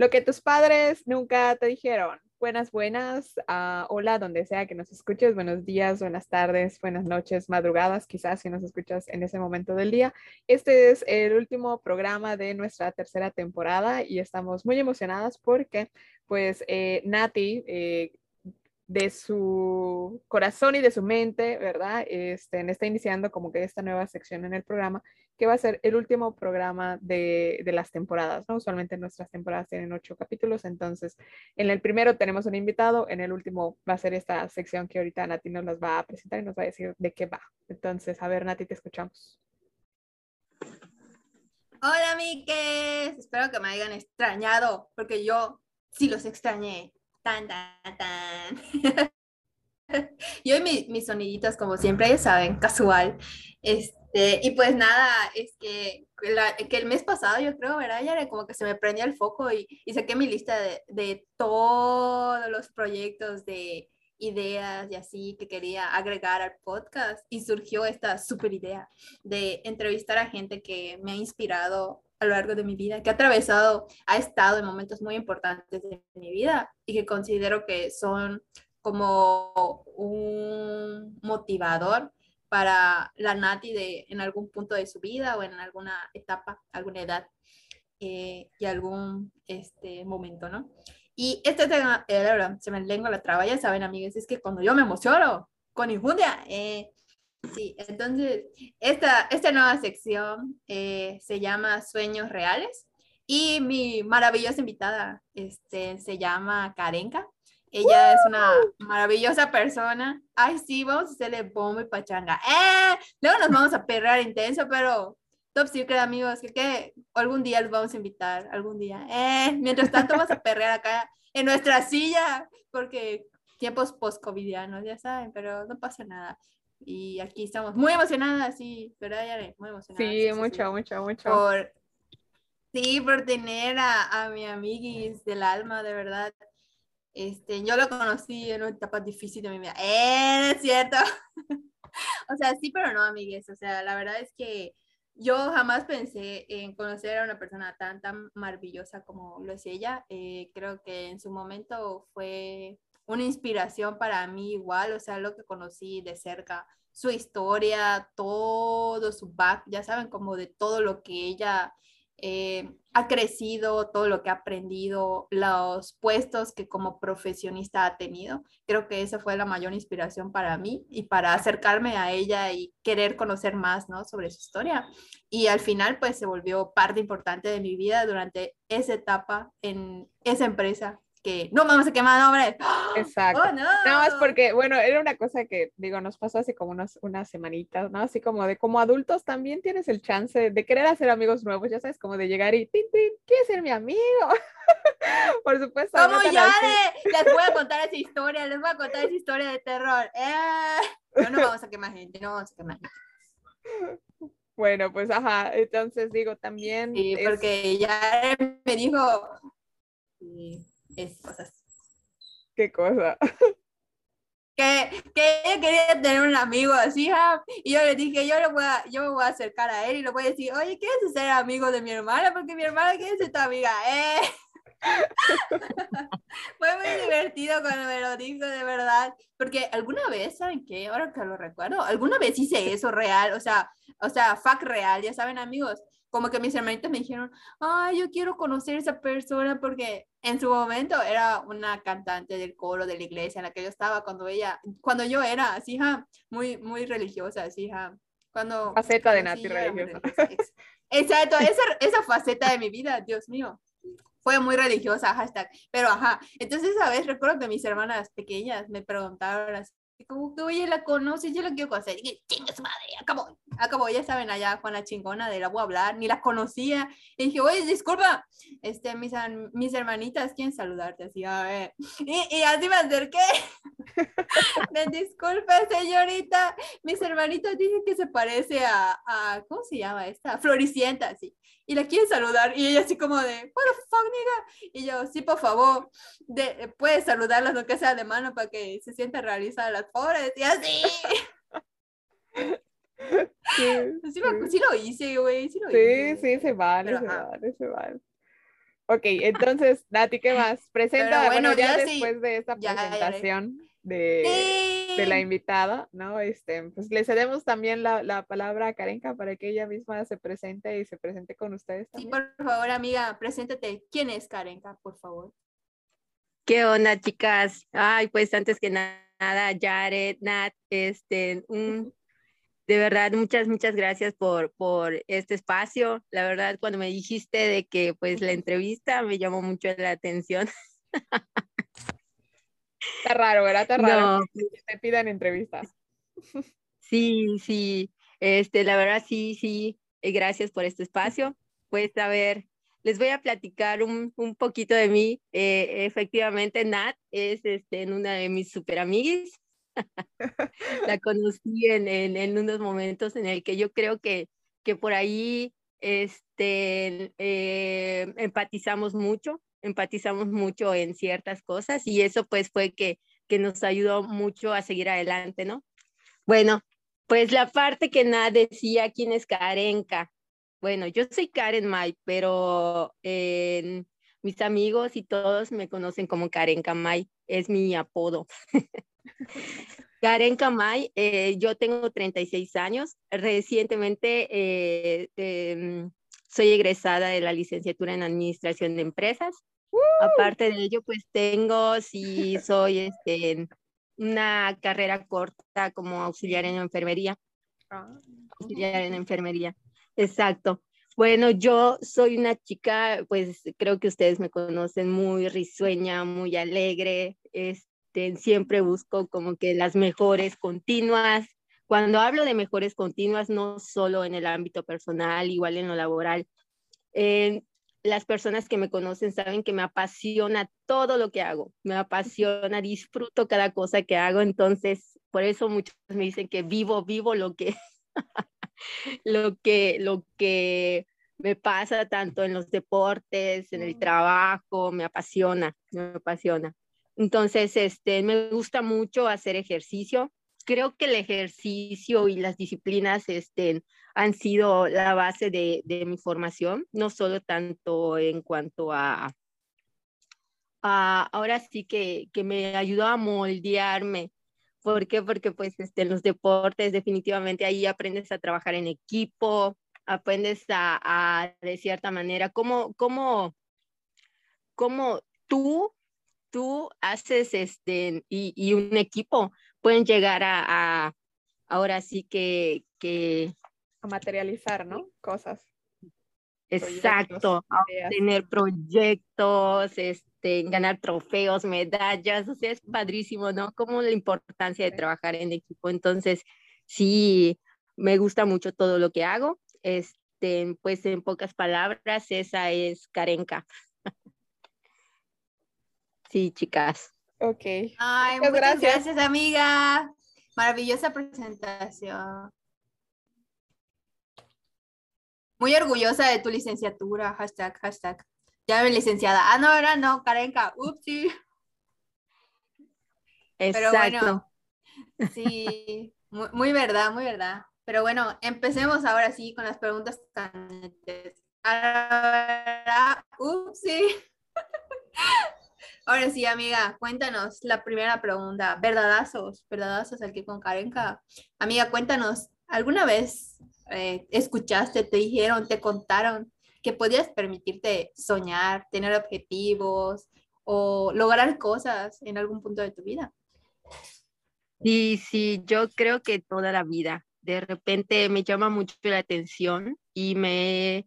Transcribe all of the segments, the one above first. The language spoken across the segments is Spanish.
Lo que tus padres nunca te dijeron. Buenas, buenas. Uh, hola, donde sea que nos escuches. Buenos días, buenas tardes, buenas noches, madrugadas, quizás si nos escuchas en ese momento del día. Este es el último programa de nuestra tercera temporada y estamos muy emocionadas porque, pues, eh, Nati, eh, de su corazón y de su mente, ¿verdad? Este, está iniciando como que esta nueva sección en el programa, que va a ser el último programa de, de, las temporadas, ¿no? Usualmente nuestras temporadas tienen ocho capítulos, entonces en el primero tenemos un invitado, en el último va a ser esta sección que ahorita Nati nos las va a presentar y nos va a decir de qué va. Entonces, a ver, Nati, te escuchamos. Hola, Miques. Espero que me hayan extrañado, porque yo sí los extrañé. Tan, tan, tan. y hoy mis soniditos, como siempre, ya saben, casual. Este, y pues nada, es que, que el mes pasado, yo creo, ¿verdad? Ya era como que se me prendía el foco y, y saqué mi lista de, de todos los proyectos de ideas y así que quería agregar al podcast y surgió esta super idea de entrevistar a gente que me ha inspirado a lo largo de mi vida, que ha atravesado, ha estado en momentos muy importantes de mi vida y que considero que son como un motivador para la Nati de, en algún punto de su vida o en alguna etapa, alguna edad eh, y algún este, momento, ¿no? Y este tema, eh, se me lengua la traba, ya saben, amigos, es que cuando yo me emociono con infundia, eh, Sí, entonces esta, esta nueva sección eh, se llama Sueños Reales y mi maravillosa invitada este, se llama Karenka. Ella es una maravillosa persona. Ay, sí, vamos a hacerle bomba y pachanga. ¡Eh! Luego nos vamos a perrar intenso, pero top secret, amigos, que, que algún día los vamos a invitar, algún día. ¡Eh! Mientras tanto, vamos a perrear acá en nuestra silla, porque tiempos post-covidianos, ya saben, pero no pasa nada. Y aquí estamos muy emocionadas, sí, ¿verdad, Yare? Muy emocionadas. Sí, mucho, mucho, mucho. Por, sí, por tener a, a mi amiguis del alma, de verdad. Este, yo lo conocí en una etapa difícil de mi vida. ¡Eh, es cierto! o sea, sí, pero no, amigues. O sea, la verdad es que yo jamás pensé en conocer a una persona tan, tan maravillosa como lo es ella. Eh, creo que en su momento fue una inspiración para mí igual, o sea, lo que conocí de cerca, su historia, todo su back, ya saben, como de todo lo que ella eh, ha crecido, todo lo que ha aprendido, los puestos que como profesionista ha tenido. Creo que esa fue la mayor inspiración para mí y para acercarme a ella y querer conocer más, ¿no? Sobre su historia. Y al final, pues se volvió parte importante de mi vida durante esa etapa en esa empresa que no vamos a quemar nombres. Exacto. Oh, no. Nada más porque, bueno, era una cosa que, digo, nos pasó hace como unas, unas semanitas, ¿no? Así como de como adultos también tienes el chance de querer hacer amigos nuevos, ya sabes, como de llegar y, tin, tin, ¿quieres ser mi amigo? Por supuesto. Como ya les voy a contar esa historia, les voy a contar esa historia de terror. Eh, no, no vamos a quemar gente, no vamos a quemar gente. Bueno, pues ajá, entonces digo también. Sí, porque ya me dijo, cosas. ¿Qué cosa? Que, que ella quería tener un amigo así, y yo le dije, yo, le voy a, yo me voy a acercar a él y le voy a decir, oye, ¿quieres ser amigo de mi hermana? Porque mi hermana quiere ser tu amiga, ¿eh? Fue muy divertido cuando me lo dijo, de verdad. Porque alguna vez, ¿saben qué? Ahora que lo recuerdo, alguna vez hice eso real, o sea, o sea, fuck real, ya saben, amigos como que mis hermanitos me dijeron, ay, yo quiero conocer a esa persona porque en su momento era una cantante del coro de la iglesia en la que yo estaba cuando ella, cuando yo era así, ja, muy, muy religiosa, así, ja, cuando... Faceta de Nati religiosa. Exacto, esa, esa faceta de mi vida, Dios mío, fue muy religiosa, hashtag, pero ajá, entonces esa vez recuerdo que mis hermanas pequeñas me preguntaron así, como que, oye, la conoces, yo la quiero conocer. Y dije, chinga su madre, acabó. Acabó, ya saben, allá la chingona de la voy a hablar, ni la conocía. Y dije, oye, disculpa, este, mis, mis hermanitas quieren saludarte, así, a ver. Y, y así me acerqué. me disculpe, señorita, mis hermanitas dicen que se parece a, a, ¿cómo se llama esta? Floricienta, así y la quiere saludar y ella así como de, what the fuck, nigga? Y yo, sí, por favor, de, puedes saludarlas aunque sea de mano para que se sienta realizada las pobres y así. Sí, sí, sí, lo hice, güey, sí lo sí, hice. Sí, se vale, se vale, se vale. Ok, entonces, Nati, ¿qué más? Presenta, bueno, ya, después de esta presentación de, de, la invitada, ¿no? Este, pues le cedemos también la, la, palabra a Karenka para que ella misma se presente y se presente con ustedes. También. Sí, por favor, amiga, preséntate. ¿Quién es Karenka, por favor? ¿Qué onda, chicas? Ay, pues antes que nada, Jared, Nat, este, un de verdad, muchas, muchas gracias por, por este espacio. La verdad, cuando me dijiste de que pues la entrevista me llamó mucho la atención. Está raro, ¿verdad? Está raro que te pidan entrevistas. Sí, sí, este, la verdad, sí, sí, eh, gracias por este espacio. Pues a ver, les voy a platicar un, un poquito de mí. Eh, efectivamente, Nat es este, una de mis super amiguis. la conocí en, en, unos momentos en el que yo creo que, que por ahí este, eh, empatizamos mucho, empatizamos mucho en ciertas cosas y eso pues fue que, que nos ayudó mucho a seguir adelante, ¿no? Bueno, pues la parte que nada decía quién es Karenka. Bueno, yo soy Karen May, pero mis amigos y todos me conocen como Karenka May, es mi apodo. Karen Kamay, eh, yo tengo 36 años. Recientemente eh, em, soy egresada de la licenciatura en Administración de Empresas. Aparte de ello, pues tengo, sí, soy este, una carrera corta como auxiliar en enfermería. Ah, auxiliar en enfermería, exacto. Bueno, yo soy una chica, pues creo que ustedes me conocen muy risueña, muy alegre, es, este, siempre busco como que las mejores continuas. Cuando hablo de mejores continuas, no solo en el ámbito personal, igual en lo laboral. Eh, las personas que me conocen saben que me apasiona todo lo que hago, me apasiona, disfruto cada cosa que hago, entonces por eso muchos me dicen que vivo, vivo lo que, lo que, lo que me pasa tanto en los deportes, en el trabajo, me apasiona, me apasiona. Entonces, este, me gusta mucho hacer ejercicio. Creo que el ejercicio y las disciplinas este, han sido la base de, de mi formación, no solo tanto en cuanto a, a ahora sí que, que, me ayudó a moldearme. ¿Por qué? Porque pues este, en los deportes definitivamente ahí aprendes a trabajar en equipo, aprendes a, a de cierta manera, cómo, cómo, cómo tú tú haces este y, un equipo pueden llegar a, ahora sí que, que... A materializar, ¿no? Cosas. Exacto, a tener proyectos, este, ganar trofeos, medallas, o sea, es padrísimo, ¿no? Como la importancia de trabajar en equipo. Entonces, sí, me gusta mucho todo lo que hago. Este, pues en pocas palabras, esa es Karenka. Sí, chicas. Ok. Ay, muchas, gracias. amiga. Maravillosa presentación. Muy orgullosa de tu licenciatura. Hashtag, hashtag. Ya me licenciada. Ah, no, era no, Karenka. Upsi. Exacto. Pero bueno, sí, muy, verdad, muy verdad. Pero bueno, empecemos ahora sí con las preguntas. Ahora, upsi. Ahora sí, amiga, cuéntanos la primera pregunta. Verdadazos, verdadazos aquí con Karenka. Amiga, cuéntanos, ¿alguna vez eh, escuchaste, te dijeron, te contaron que podías permitirte soñar, tener objetivos o lograr cosas en algún punto de tu vida? Sí, sí, yo creo que toda la vida. De repente me llama mucho la atención y me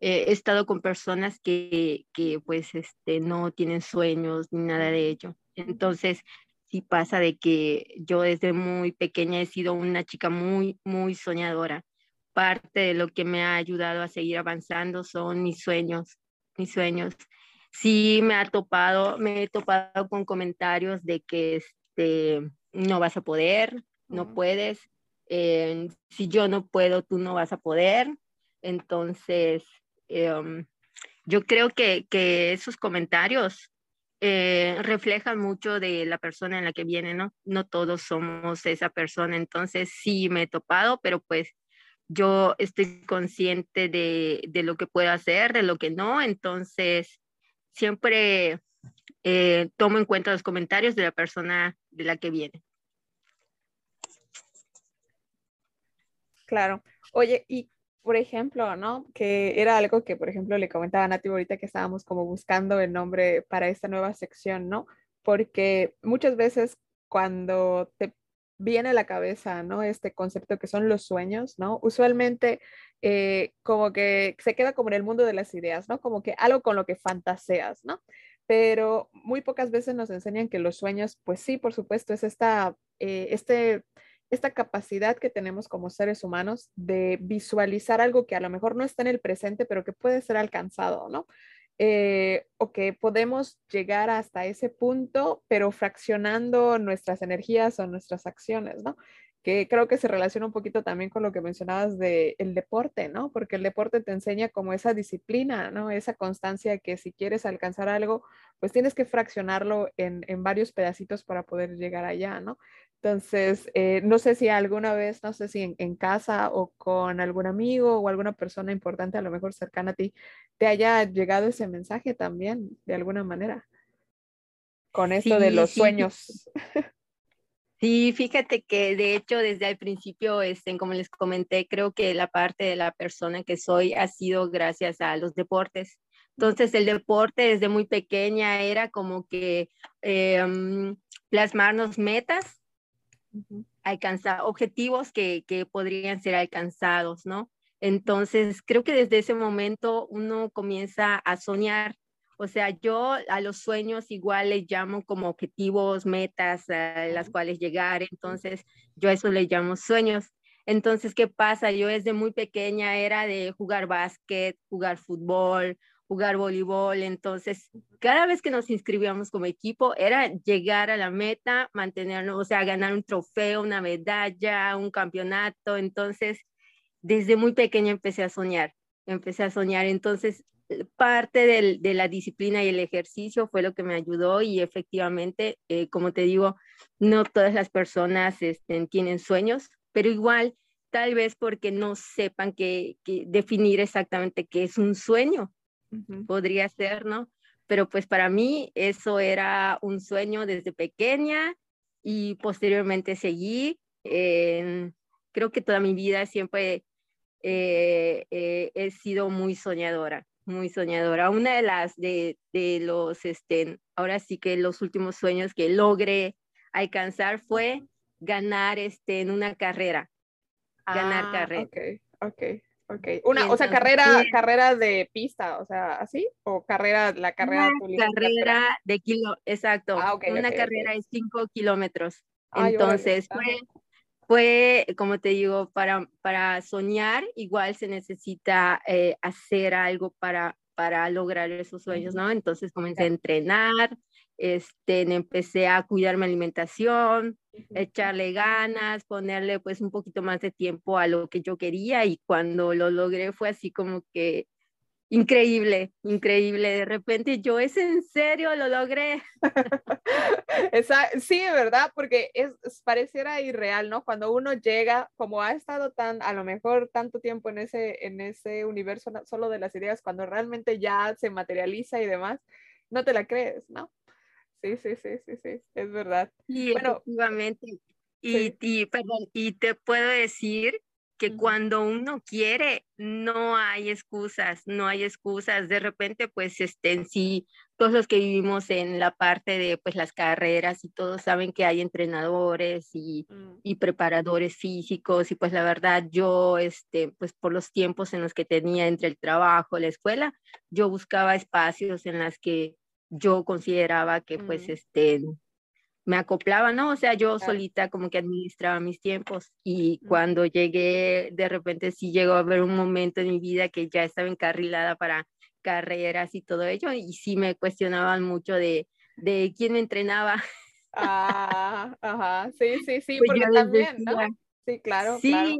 he estado con personas que, que, pues este, no tienen sueños ni nada de ello. Entonces, sí pasa de que yo desde muy pequeña he sido una chica muy, muy soñadora. Parte de lo que me ha ayudado a seguir avanzando son mis sueños, mis sueños. Sí me ha topado, me he topado con comentarios de que este, no vas a poder, no puedes. Eh, si yo no puedo, tú no vas a poder. Entonces, Em, yo creo que, que esos comentarios eh, reflejan mucho de la persona en la que viene, ¿no? No todos somos esa persona, entonces sí me he topado, pero pues yo estoy consciente de, de lo que puedo hacer, de lo que no, entonces siempre eh, tomo en cuenta los comentarios de la persona de la que viene. Claro. Oye, y por ejemplo, ¿no? Que era algo que, por ejemplo, le comentaba a Nati ahorita que estábamos como buscando el nombre para esta nueva sección, ¿no? Porque muchas veces cuando te viene a la cabeza, ¿no? Este concepto que son los sueños, ¿no? Usualmente eh, como que se queda como en el mundo de las ideas, ¿no? Como que algo con lo que fantaseas, ¿no? Pero muy pocas veces nos enseñan que los sueños, pues sí, por supuesto, es esta, eh, este, esta capacidad que tenemos como seres humanos de visualizar algo que a lo mejor no está en el presente, pero que puede ser alcanzado, ¿no? Eh, o que podemos llegar hasta ese punto, pero fraccionando nuestras energías o nuestras acciones, ¿no? Que creo que se relaciona un poquito también con lo que mencionabas del el deporte, ¿no? Porque el deporte te enseña como esa disciplina, ¿no? Esa constancia que si quieres alcanzar algo, pues tienes que fraccionarlo en, en varios pedacitos para poder llegar allá, ¿no? Entonces, eh, no sé si alguna vez, no sé si en, casa o con algún amigo o alguna persona importante, a lo mejor cercana a ti, te haya llegado ese mensaje también, de alguna manera, con esto de los sueños. Sí, fíjate que de hecho desde el principio, este, como les comenté, creo que la parte de la persona que soy ha sido gracias a los deportes. Entonces el deporte desde muy pequeña era como que em, plasmarnos metas alcanzar objetivos que, que podrían ser alcanzados, ¿no? Entonces, creo que desde ese momento uno comienza a soñar. O sea, yo a los sueños igual les llamo como objetivos, metas a las cuales llegar. Entonces, yo a eso le llamo sueños. Entonces, ¿qué pasa? Yo desde muy pequeña era de jugar básquet, jugar fútbol, jugar voleibol. Entonces, cada vez que nos inscribíamos como equipo era llegar a la meta, mantenernos, o sea, ganar un trofeo, una medalla, un campeonato. Entonces, desde muy pequeña empecé a soñar, empecé a soñar. Entonces, parte del, de la disciplina y el ejercicio fue lo que me ayudó y efectivamente, eh, como te digo, no todas las personas este, tienen sueños, pero igual tal vez porque no sepan que, que, definir exactamente qué es un sueño podría ser, ¿no? Pero pues para mí eso era un sueño desde pequeña y posteriormente seguí. creo que toda mi vida siempre eh, eh, he sido muy soñadora, muy soñadora. Una de las de, de los, este, ahora sí que los últimos sueños que logré alcanzar fue ganar este, en una carrera. Ganar ah, carrera. Ok, ok. Ok, una, o sea, carrera, carrera de pista, o sea, ¿así? ¿O carrera, la carrera Una carrera de kilo, exacto. Ah, una carrera de cinco kilómetros. Entonces, fue, fue, como te digo, para, para soñar, igual se necesita eh, hacer algo para, para lograr esos sueños, ¿no? Entonces comencé a entrenar, este, empecé a cuidar mi alimentación, echarle ganas, ponerle pues un poquito más de tiempo a lo que yo quería y cuando lo logré fue así como que increíble, increíble. De repente yo, ¿es en serio? Lo logré. Esa, sí, ¿verdad? Porque es, pareciera irreal, ¿no? Cuando uno llega, como ha estado tan, a lo mejor tanto tiempo en ese, en ese universo solo de las ideas, cuando realmente ya se materializa y demás, no te la crees, ¿no? Sí, sí, sí, sí, sí, es verdad. Y bueno, efectivamente. Y, y, perdón, y te puedo decir que cuando uno quiere, no hay excusas, no hay excusas. De repente, pues, este, en sí, todos los que vivimos en la parte de, pues, las carreras y todos saben que hay entrenadores y, mm. y preparadores físicos y, pues, la verdad, yo, este, pues, por los tiempos en los que tenía entre el trabajo, la escuela, yo buscaba espacios en las que yo consideraba que pues mm. este me acoplaba, ¿no? O sea, yo solita como que administraba mis tiempos y mm. cuando llegué, de repente sí llegó a haber un momento en mi vida que ya estaba encarrilada para carreras y todo ello y sí me cuestionaban mucho de, de quién me entrenaba. Ah, ajá, sí, sí, sí, pues porque también, ¿no? Sí, claro. Sí, claro.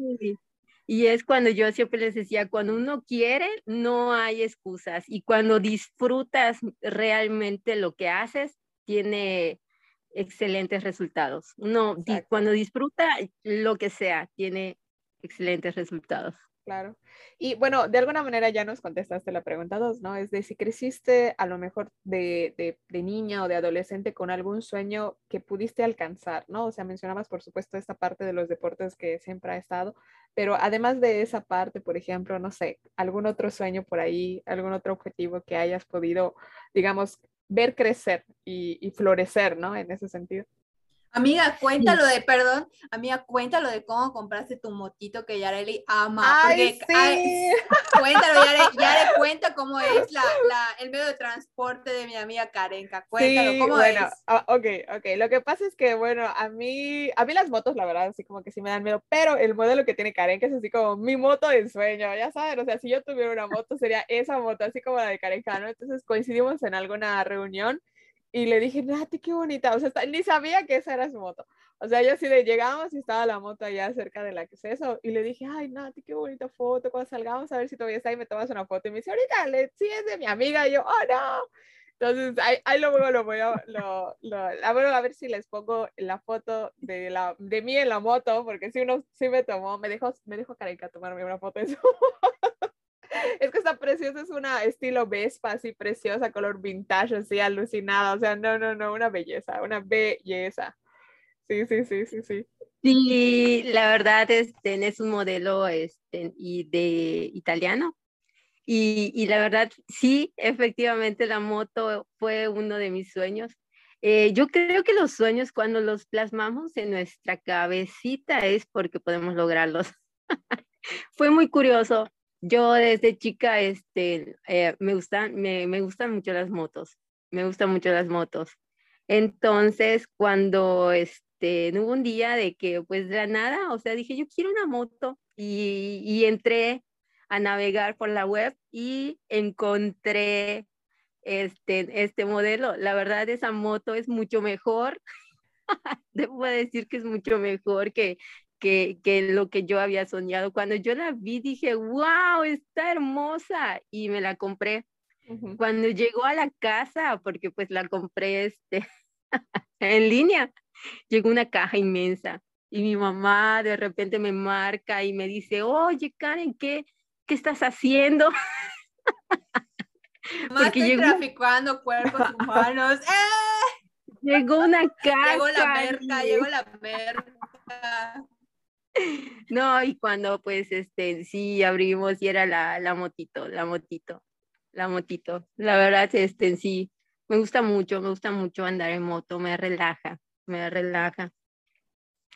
Y es cuando yo siempre les decía, cuando uno quiere, no hay excusas. Y cuando disfrutas realmente lo que haces, tiene excelentes resultados. Uno, cuando disfruta lo que sea, tiene excelentes resultados. Claro. Y bueno, de alguna manera ya nos contestaste la pregunta dos, ¿no? Es de si creciste a lo mejor de, de, niña o de adolescente con algún sueño que pudiste alcanzar, ¿no? O sea, mencionabas por supuesto esta parte de los deportes que siempre ha estado, pero además de esa parte, por ejemplo, no sé, algún otro sueño por ahí, algún otro objetivo que hayas podido, digamos, ver crecer y florecer, ¿no? En ese sentido. Amiga, cuéntalo de, perdón, amiga, cuéntalo de cómo compraste tu motito que Yareli ama. Ay, sí. ay, cuéntalo, Yareli, Yareli, cuenta cómo es la, la, el medio de transporte de mi amiga Karenka. Cuéntalo, sí, ¿cómo bueno, es? Uh, ok, ok. Lo que pasa es que, bueno, a mí, a mí las motos, la verdad, así como que sí me dan miedo, pero el modelo que tiene Karenka es así como mi moto de sueño, ya saben, o sea, si yo tuviera una moto sería esa moto, así como la de Karenka, ¿no? Entonces coincidimos en alguna reunión y le dije, Nati, qué bonita, o sea, ni sabía que esa era su moto. O sea, yo así de llegamos y estaba la moto allá cerca de la que es eso, y le dije, ay, Nati, qué bonita foto, cuando salgamos a ver si todavía está y me tomas una foto. Y me dice, ahorita, le, sí, es de mi amiga, y yo, oh, no. Entonces, ahí, ahí luego lo voy a, lo, lo, a, ver, a ver si les pongo la foto de, la, de mí en la moto, porque si uno sí me tomó, me dejó, me dejó Karenka tomarme una foto de su es que está preciosa, es una estilo Vespa, así preciosa, color vintage, así alucinada, o sea, no, no, no, una belleza, una belleza. Sí, sí, sí, sí, sí. Sí, la verdad este, es un modelo este, y de italiano. Y, y, la verdad, sí, efectivamente la moto fue uno de mis sueños. Eh, yo creo que los sueños cuando los plasmamos en nuestra cabecita es porque podemos lograrlos. fue muy curioso yo desde chica, este, eh, me, gustan, me, me gustan mucho las motos, me gustan mucho las motos. Entonces, cuando este, hubo un día de que, pues de la nada, o sea, dije, yo quiero una moto y, y entré a navegar por la web y encontré este, este modelo. La verdad, esa moto es mucho mejor. Debo decir que es mucho mejor que, que, que, lo que yo había soñado. Cuando yo la vi, dije, wow, está hermosa y me la compré. Uh -huh. Cuando llegó a la casa, porque pues la compré este, en línea, llegó una caja inmensa y mi mamá de repente me marca y me dice, oye Karen, ¿qué, qué estás haciendo? Más porque llegó... traficando cuerpos humanos. ¡Eh! Llegó una caja. Llegó la merca, llegó la merca. No, y cuando pues este sí abrimos y era la, la motito, la motito, la motito. La verdad, este sí, me gusta mucho, me gusta mucho andar en moto, me relaja, me relaja.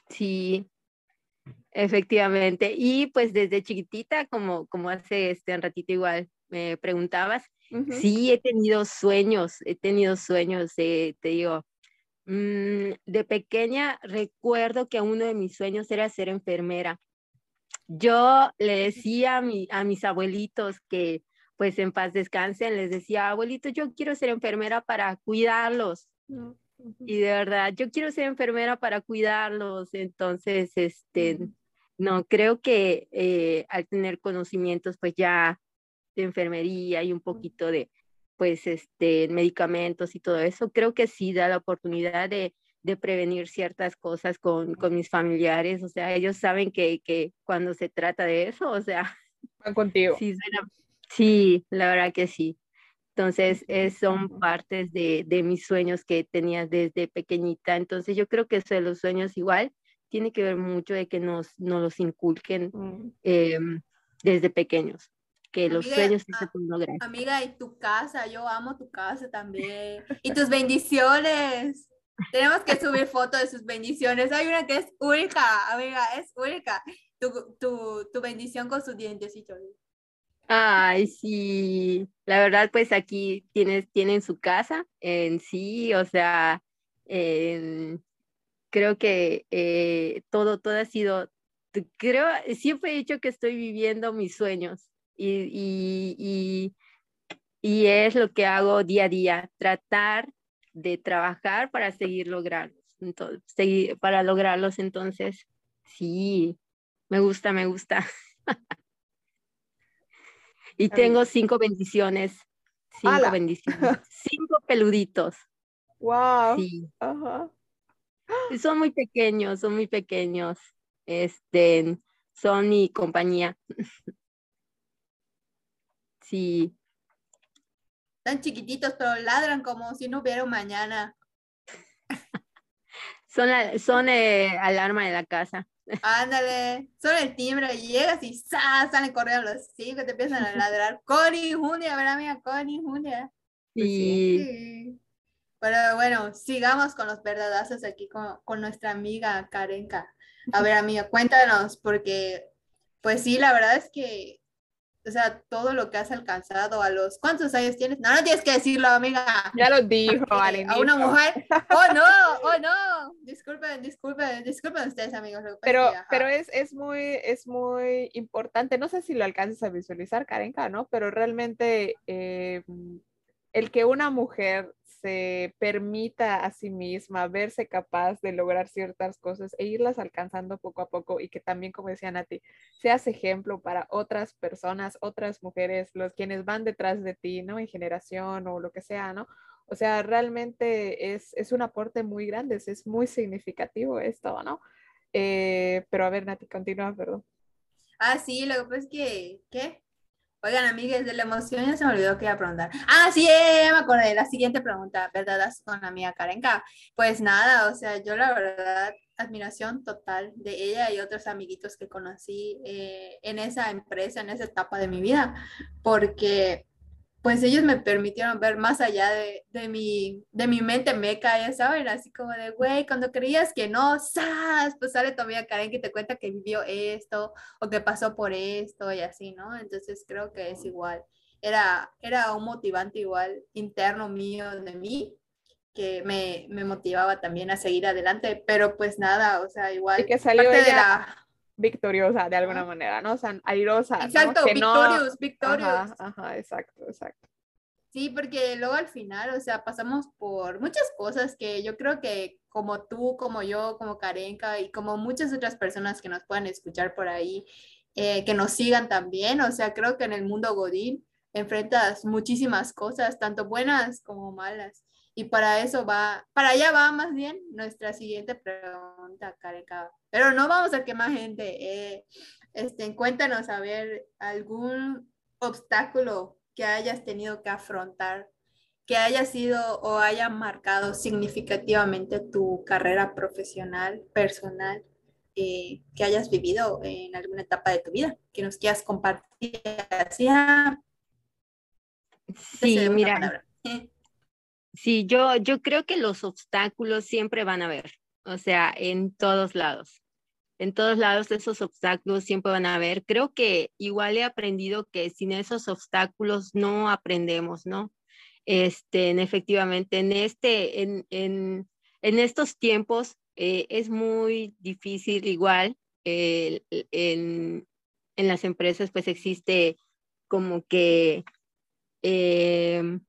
Sí, efectivamente. Y pues desde chiquitita, como, como hace este un ratito igual me preguntabas, uh -huh. sí he tenido sueños, he tenido sueños, eh, te digo, Mm, de pequeña recuerdo que uno de mis sueños era ser enfermera. Yo le decía a, mi, a mis abuelitos que pues en paz descansen, les decía, abuelito, yo quiero ser enfermera para cuidarlos. Uh -huh. Y de verdad, yo quiero ser enfermera para cuidarlos. Entonces, este, uh -huh. no, creo que eh, al tener conocimientos, pues ya de enfermería y un poquito de, pues, este, medicamentos y todo eso, creo que sí da la oportunidad de, de prevenir ciertas cosas con, con, mis familiares, o sea, ellos saben que, que cuando se trata de eso, o sea... Van contigo. Sí, sí, la verdad que sí. Entonces, es, son partes de, de, mis sueños que tenía desde pequeñita. Entonces, yo creo que eso de los sueños igual tiene que ver mucho de que nos, nos los inculquen mm. eh, desde pequeños que los amiga, sueños se pueden lograr. Amiga, y tu casa, yo amo tu casa también. Y tus bendiciones. Tenemos que subir fotos de sus bendiciones. Hay una que es única, amiga, es única. Tu, tu, tu bendición con sus dientecitos. Ay, sí. La verdad, pues aquí tienes, tienen su casa en sí, o sea, eh, creo que eh, todo, todo ha sido, creo, siempre he dicho que estoy viviendo mis sueños y, y, y, y, es lo que hago día a día, tratar de trabajar para seguir lograrlos, entonces, seguir, para lograrlos, entonces, sí, me gusta, me gusta. y tengo cinco bendiciones, cinco ¡Hala! bendiciones, cinco peluditos. Wow. Sí. Son muy pequeños, son muy pequeños. Este, son mi compañía. Sí. Tan chiquititos, pero ladran como si no hubiera un mañana. Son, la- son eh, alarma de la casa. Ándale, son el timbre, llegas y ¡zas! salen corriendo los cinco, te empiezan a ladrar. Connie, Julia, ¿verdad, amiga? Connie, Julia. Pues Y Sí. Pero bueno, sigamos con los verdadazos aquí con, con nuestra amiga Karenka. A ver, amiga, cuéntanos, porque pues sí, la verdad es que, o sea, todo lo que has alcanzado a los, ¿cuántos años tienes? No, no tienes que decirlo, amiga. Ya lo dijo Eh, al a una mujer. Oh, no, oh, no. Disculpen, disculpen, disculpen ustedes, amigos. Pero, ajá. pero es, es muy, es muy importante, no sé si lo alcanzas a visualizar, Karenka, ¿no? Pero realmente eh, el que una mujer permita a sí misma verse capaz de lograr ciertas cosas e irlas alcanzando poco a poco y que también, como decía Nati, seas ejemplo para otras personas, otras mujeres, los quienes van detrás de ti, ¿no? En generación o lo que sea, ¿no? O sea, realmente es, es un aporte muy grande, es, es muy significativo esto, ¿no? Eh, pero a ver, Nati, continúa, perdón. Ah, sí, lo que pasa es que, ¿qué? Oigan, amigas, de la emoción ya se me olvidó que iba a preguntar. Ah, sí, ya me acordé. La siguiente pregunta, ¿verdad? Con la mía Karenka. Pues nada, o sea, yo la verdad, admiración total de ella y otros amiguitos que conocí eh, en esa empresa, en esa etapa de mi vida, porque pues ellos me permitieron ver más allá de, de mi, de mi mente meca, ya saben, así como de, güey, cuando creías que no, ¡zas! Pues sale amiga Karen que te cuenta que vivió esto o que pasó por esto y así, ¿no? Entonces creo que es igual. Era, era un motivante igual interno mío de mí que me, me motivaba también a seguir adelante, pero pues nada, o sea, igual. Y que salió parte de ella la... victoriosa de alguna manera, ¿no? O sea, airosa. ¿no? Exacto, no- victorious, victorious. Ajá, ajá, exacto, exacto. Sí, porque luego al final, o sea, pasamos por muchas cosas que yo creo que como tú, como yo, como Karenka y como muchas otras personas que nos puedan escuchar por ahí, eh, que nos sigan también, o sea, creo que en el mundo Godín enfrentas muchísimas cosas, tanto buenas como malas. Y para eso va, para allá va más bien nuestra siguiente pregunta, Karenka. Pero no vamos a quemar gente. eh, este, cuéntanos a ver algún obstáculo que hayas tenido que afrontar, que haya sido o haya marcado significativamente tu carrera profesional, personal, eh, que hayas vivido en alguna etapa de tu vida, que nos quieras compartir. Así, ah, sí, mira, palabra. Sí, yo, yo creo que los obstáculos siempre van a haber, o sea, en todos lados. En todos lados esos obstáculos siempre van a haber. Creo que igual he aprendido que sin esos obstáculos no aprendemos, ¿no? Este, en- efectivamente, en este, en, en, en estos tiempos eh, es muy difícil igual. eh, en, en las empresas pues existe como que em,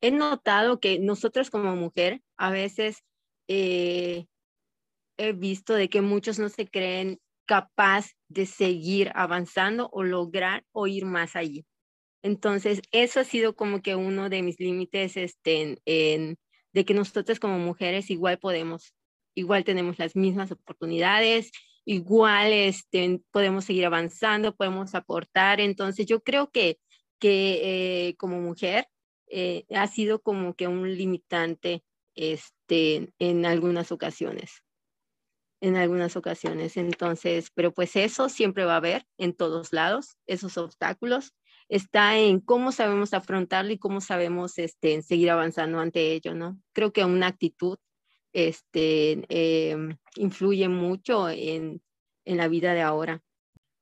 he notado que nosotros como mujer a veces eh, he visto de que muchos no se creen capaz de seguir avanzando o lograr o ir más allí. Entonces, eso ha sido como que uno de mis límites este, en, en- de que nosotros como mujeres igual podemos, igual tenemos las mismas oportunidades, igual este, podemos seguir avanzando, podemos aportar. Entonces, yo creo que, que eh, como mujer eh, ha sido como que un limitante este, en algunas ocasiones. En algunas ocasiones. Entonces, pero pues eso siempre va a haber en todos lados, esos obstáculos. Está en cómo sabemos afrontarlo y cómo sabemos este, seguir avanzando ante ello, ¿no? Creo que una actitud este, em, influye mucho en, en la vida de ahora.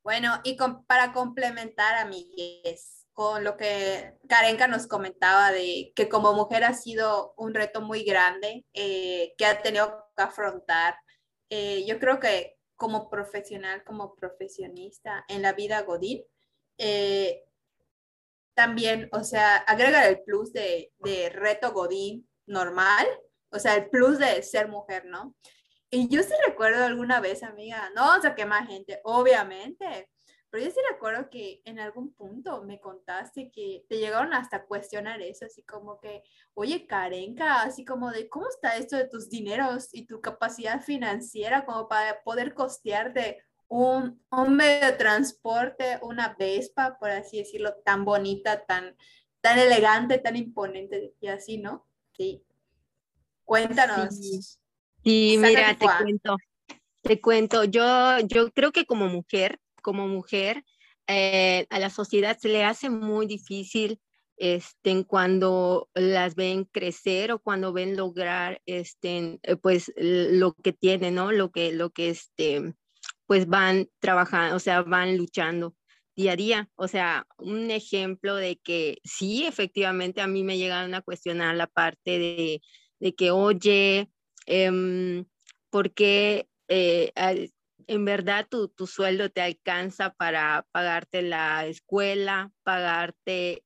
Bueno, y para complementar, amigues, con lo que Karenka nos comentaba de que como mujer ha sido un reto muy grande eh, que ha tenido que afrontar, eh, yo creo que como profesional, como profesionista en la vida Godín, eh, también, o sea, agrega el plus de, de reto Godín normal, o sea, el plus de ser mujer, ¿no? Y yo sí recuerdo alguna vez, amiga, no vamos a quemar gente, obviamente, pero yo sí recuerdo que en algún punto me contaste que te llegaron hasta a cuestionar eso, así como que, oye, Karenka, así como de, ¿cómo está esto de tus dineros y tu capacidad financiera como para poder costearte un, un medio de transporte, una Vespa, por así decirlo, tan bonita, tan, tan elegante, tan imponente y así, ¿no? Sí. Cuéntanos. Sí, mira, te cuento. Te cuento, yo, yo creo que como mujer, como mujer, eh, a la sociedad se le hace muy difícil este, cuando las ven crecer o cuando ven lograr este, eh, pues lo que tienen, ¿no? Lo que, lo que este, pues van trabajando, o sea, van luchando día a día. O sea, un ejemplo de que sí, efectivamente, a mí me llegaron a cuestionar la parte de, de que, oye, eh, ¿por qué eh, en verdad tu, tu, sueldo te alcanza para pagarte la escuela, pagarte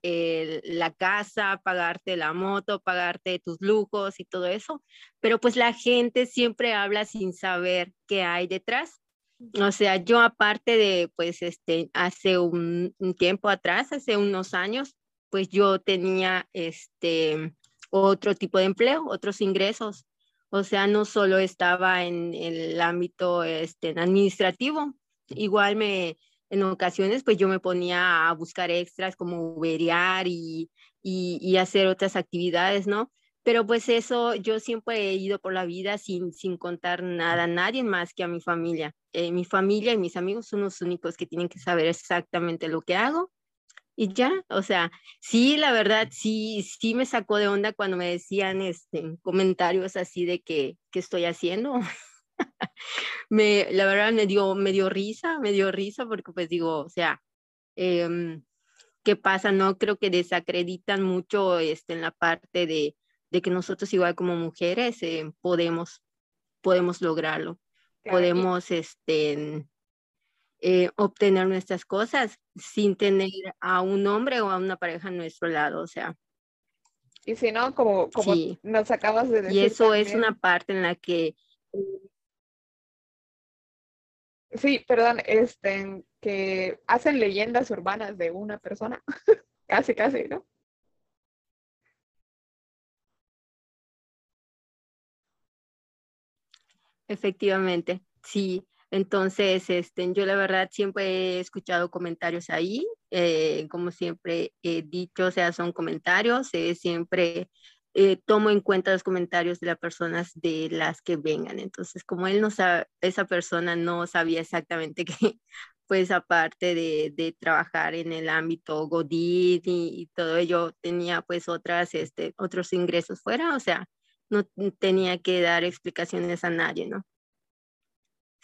la casa, pagarte la moto, pagarte tus lujos y todo eso, pero pues la gente siempre habla sin saber qué hay detrás. O sea, yo aparte de, pues, este, hace un, un tiempo atrás, hace unos años, pues yo tenía, este, otro tipo de empleo, otros ingresos. O sea, no solo estaba en, el ámbito este, administrativo, igual me, en ocasiones, pues yo me ponía a buscar extras como uberiar y, y, hacer otras actividades, ¿no? Pero pues eso, yo siempre he ido por la vida sin, sin contar nada a nadie más que a mi familia. Eh, mi familia y mis amigos son los únicos que tienen que saber exactamente lo que hago y ya, o sea, sí, la verdad, sí, sí me sacó de onda cuando me decían este, comentarios así de que, ¿qué estoy haciendo? me, la verdad me dio, me dio risa, me dio risa porque pues digo, o sea, em, ¿qué pasa? No creo que desacreditan mucho este, en la parte de, de que nosotros igual como mujeres eh, podemos, podemos lograrlo, podemos, este, eh, obtener nuestras cosas sin tener a un hombre o a una pareja a nuestro lado, o sea. Y si no, como, como nos acabas de decir. Y eso es una parte en la que... Sí, perdón, este, que hacen leyendas urbanas de una persona, casi, casi, ¿no? Efectivamente, sí. Entonces, este, yo la verdad siempre he escuchado comentarios ahí, eh, como siempre he dicho, o sea, son comentarios, eh, siempre eh, tomo en cuenta los comentarios de las personas de las que vengan. Entonces, como él no sabe, esa persona no sabía exactamente que, pues aparte de, trabajar en el ámbito Godín y, y, todo ello, tenía pues otras, este, otros ingresos fuera, o sea, no tenía que dar explicaciones a nadie, ¿no?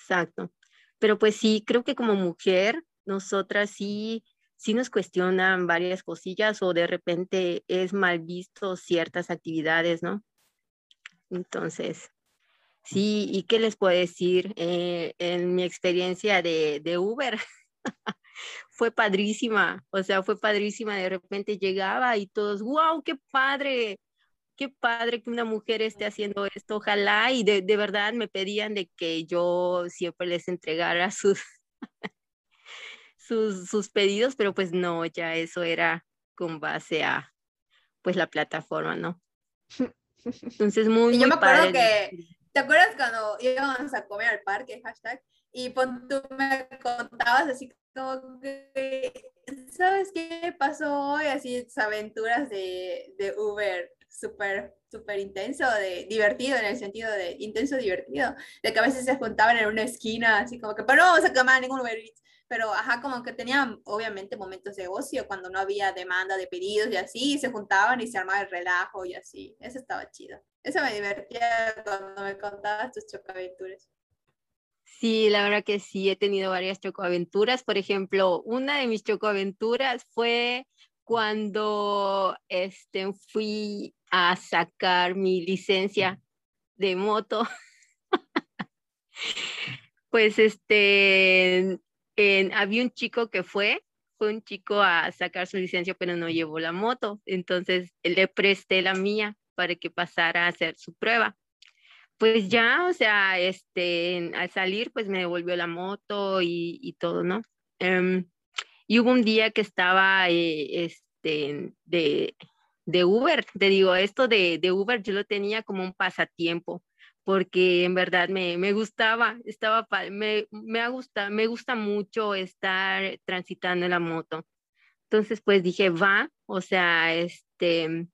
Exacto. Pero pues sí, creo que como mujer, nosotras sí, sí nos cuestionan varias cosillas o de repente es mal visto ciertas actividades, ¿no? Entonces, sí, ¿y qué les puedo decir? Eh, en mi experiencia de, de Uber, fue padrísima, o sea, fue padrísima, de repente llegaba y todos, wow, qué padre, qué padre que una mujer esté haciendo esto, ojalá, y de, de verdad me pedían de que yo siempre les entregara sus, sus, sus pedidos, pero pues no, ya eso era con base a pues la plataforma, ¿no? Entonces, muy, yo me acuerdo que, ¿te acuerdas cuando íbamos a comer al parque, hashtag? Y tú me contabas así como que, ¿sabes qué pasó hoy? Así, aventuras de, de Uber súper, súper intenso, de, divertido en el sentido de intenso divertido, de que a veces se juntaban en una esquina, así como que, pero no vamos a quemar ningún Uber Eats, pero ajá, como que tenían obviamente momentos de ocio cuando no había demanda de pedidos y así, se juntaban y se armaba el relajo y así, eso estaba chido. Eso me divertía cuando me contabas tus chocaventuras. Sí, la verdad que sí, he tenido varias chocoaventuras. Por ejemplo, una de mis chocoaventuras fue cuando este, fui a sacar mi licencia de moto. pues este, había un chico que fue, fue un chico a sacar su licencia, pero no llevó la moto. Entonces le presté la mía para que pasara a hacer su prueba. Pues ya, o sea, este, al salir, pues me devolvió la moto y, todo, ¿no? Em, y hubo un día que estaba eh, este, de, de Uber, te digo, esto de, de, Uber yo lo tenía como un pasatiempo, porque en verdad me, me gustaba, estaba, me, me, ha gustado, me gusta mucho estar transitando la moto. Entonces, pues dije, va, o sea, este,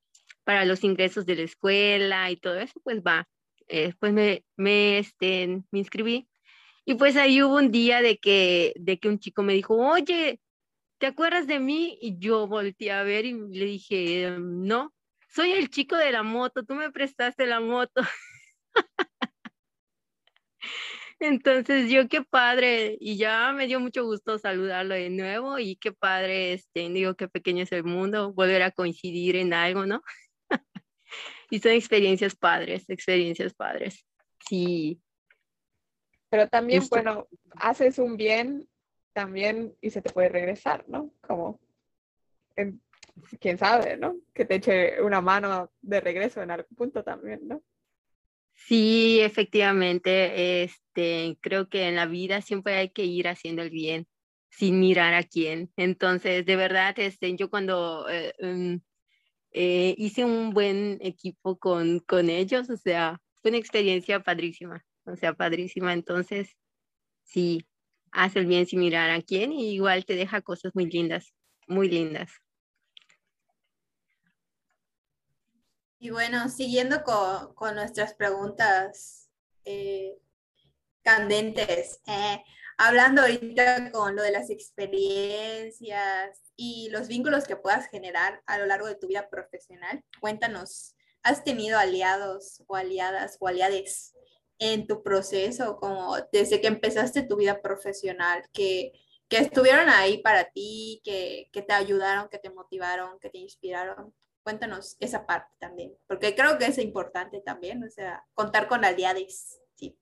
para los ingresos de la escuela y todo eso, pues va. Eh, pues me, me, este, me inscribí. Y pues ahí hubo un día de que, de que un chico me dijo, oye, ¿te acuerdas de mí? Y yo volteé a ver y le dije, no, soy el chico de la moto, tú me prestaste la moto. Entonces yo qué padre y ya me dio mucho gusto saludarlo de nuevo y qué padre, este, digo qué pequeño es el mundo, volver a coincidir en algo, ¿no? y son experiencias padres, experiencias padres. Sí. Pero también, bueno, haces un bien también y se te puede regresar, ¿no? Como, quién sabe, ¿no? Que te eche una mano de regreso en algún punto también, ¿no? Sí, efectivamente, este, creo que en la vida siempre hay que ir haciendo el bien sin mirar a quién. Entonces, de verdad, este, yo cuando eh, em, eh, hice un buen equipo con, con ellos, o sea, fue una experiencia padrísima, o sea, padrísima. Entonces, sí, haz el bien sin mirar a quién y igual te deja cosas muy lindas, muy lindas. Y bueno, siguiendo con, nuestras preguntas eh, candentes, eh, hablando ahorita con lo de las experiencias y los vínculos que puedas generar a lo largo de tu vida profesional, cuéntanos, ¿has tenido aliados o aliadas o aliades en tu proceso, como desde que empezaste tu vida profesional, que, que estuvieron ahí para ti, que, que te ayudaron, que te motivaron, que te inspiraron? cuéntanos esa parte también, porque creo que es importante también, o sea, contar con aliados. Sí.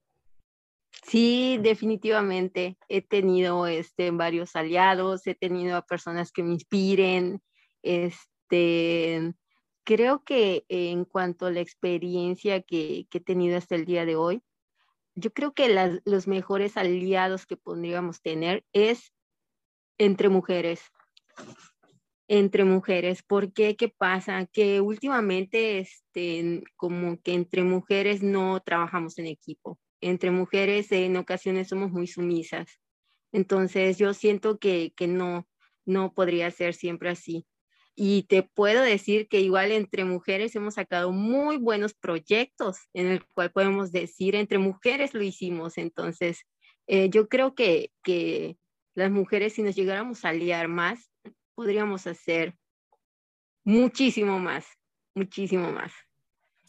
Sí, definitivamente. He tenido este, varios aliados, he tenido a personas que me inspiren. Este, creo que en cuanto a la experiencia que, que he tenido hasta el día de hoy, yo creo que los mejores aliados que podríamos tener es entre mujeres entre mujeres. ¿Por qué? ¿Qué pasa? Que últimamente, este, como que entre mujeres no trabajamos en equipo. Entre mujeres en ocasiones somos muy sumisas. Entonces yo siento que, que no, no podría ser siempre así. Y te puedo decir que igual entre mujeres hemos sacado muy buenos proyectos en el cual podemos decir, entre mujeres lo hicimos. Entonces, eh, yo creo que, que las mujeres, si nos llegáramos a aliar más, podríamos hacer muchísimo más, muchísimo más.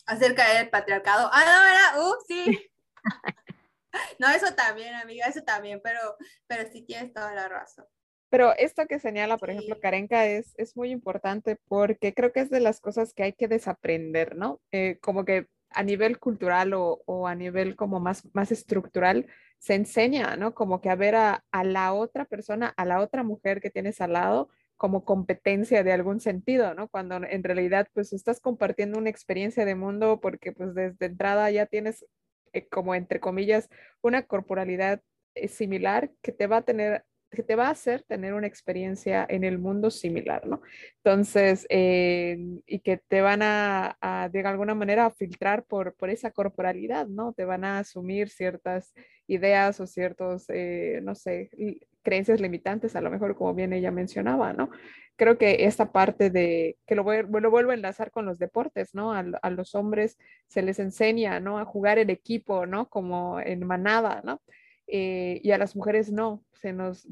Acerca del patriarcado. Ah, no, era, uh, sí. no, eso también, amiga, eso también, pero, pero sí tienes toda la razón. Pero esto que señala, por ejemplo, Karenka, es, es muy importante porque creo que es de las cosas que hay que desaprender, ¿no? Eh, como que a nivel cultural o, o, a nivel como más, más estructural se enseña, ¿no? Como que a ver a, a la otra persona, a la otra mujer que tienes al lado, como competencia de algún sentido, ¿no? Cuando en realidad pues estás compartiendo una experiencia de mundo porque pues desde entrada ya tienes eh, como entre comillas una corporalidad eh, similar que te va a tener que te va a hacer tener una experiencia en el mundo similar, ¿no? Entonces, eh, y que te van a, de alguna manera, filtrar por, por esa corporalidad, ¿no? Te van a asumir ciertas ideas o ciertos, no sé, creencias limitantes, a lo mejor como bien ella mencionaba, ¿no? Creo que esta parte de, que lo, lo vuelvo a enlazar con los deportes, ¿no? A, a, los hombres se les enseña, ¿no? A jugar en equipo, ¿no? Como en manada, ¿no? Eh, y a las mujeres no, se nos,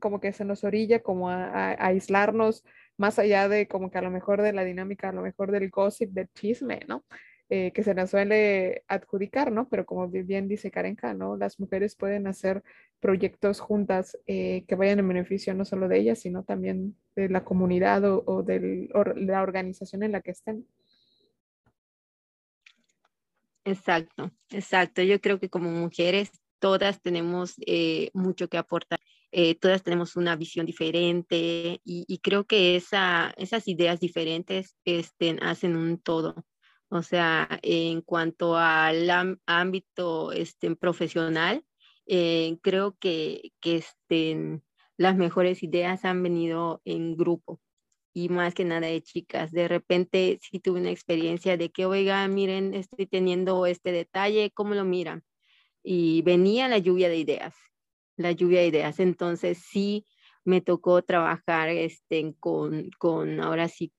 como que se nos orilla como a, a, aislarnos más allá de como que a lo mejor de la dinámica, a lo mejor del gossip, del chisme, ¿no? Eh, que se nos suele adjudicar, ¿no? Pero como bien dice Karenka, ¿no? Las mujeres pueden hacer proyectos juntas eh, que vayan en beneficio no solo de ellas, sino también de la comunidad o, de la organización en la que estén. Exacto, exacto. Yo creo que como mujeres todas tenemos eh, mucho que aportar, todas tenemos una visión diferente y, creo que esa, esas ideas diferentes este, hacen un todo. O sea, en cuanto al ámbito este, profesional, eh, creo que, que este, las mejores ideas han venido en grupo y más que nada de chicas. De repente sí tuve una experiencia de que, oiga, miren, estoy teniendo este detalle, ¿cómo lo miran? Y venía la lluvia de ideas, la lluvia de ideas. Entonces sí me tocó trabajar este, con, con ahora sí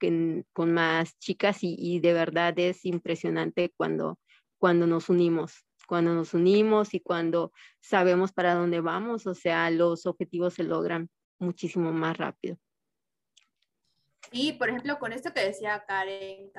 con más chicas y, y, de verdad es impresionante cuando, cuando nos unimos, cuando nos unimos y cuando sabemos para dónde vamos, o sea, los objetivos se logran muchísimo más rápido. Y, por ejemplo, con esto que decía Karen,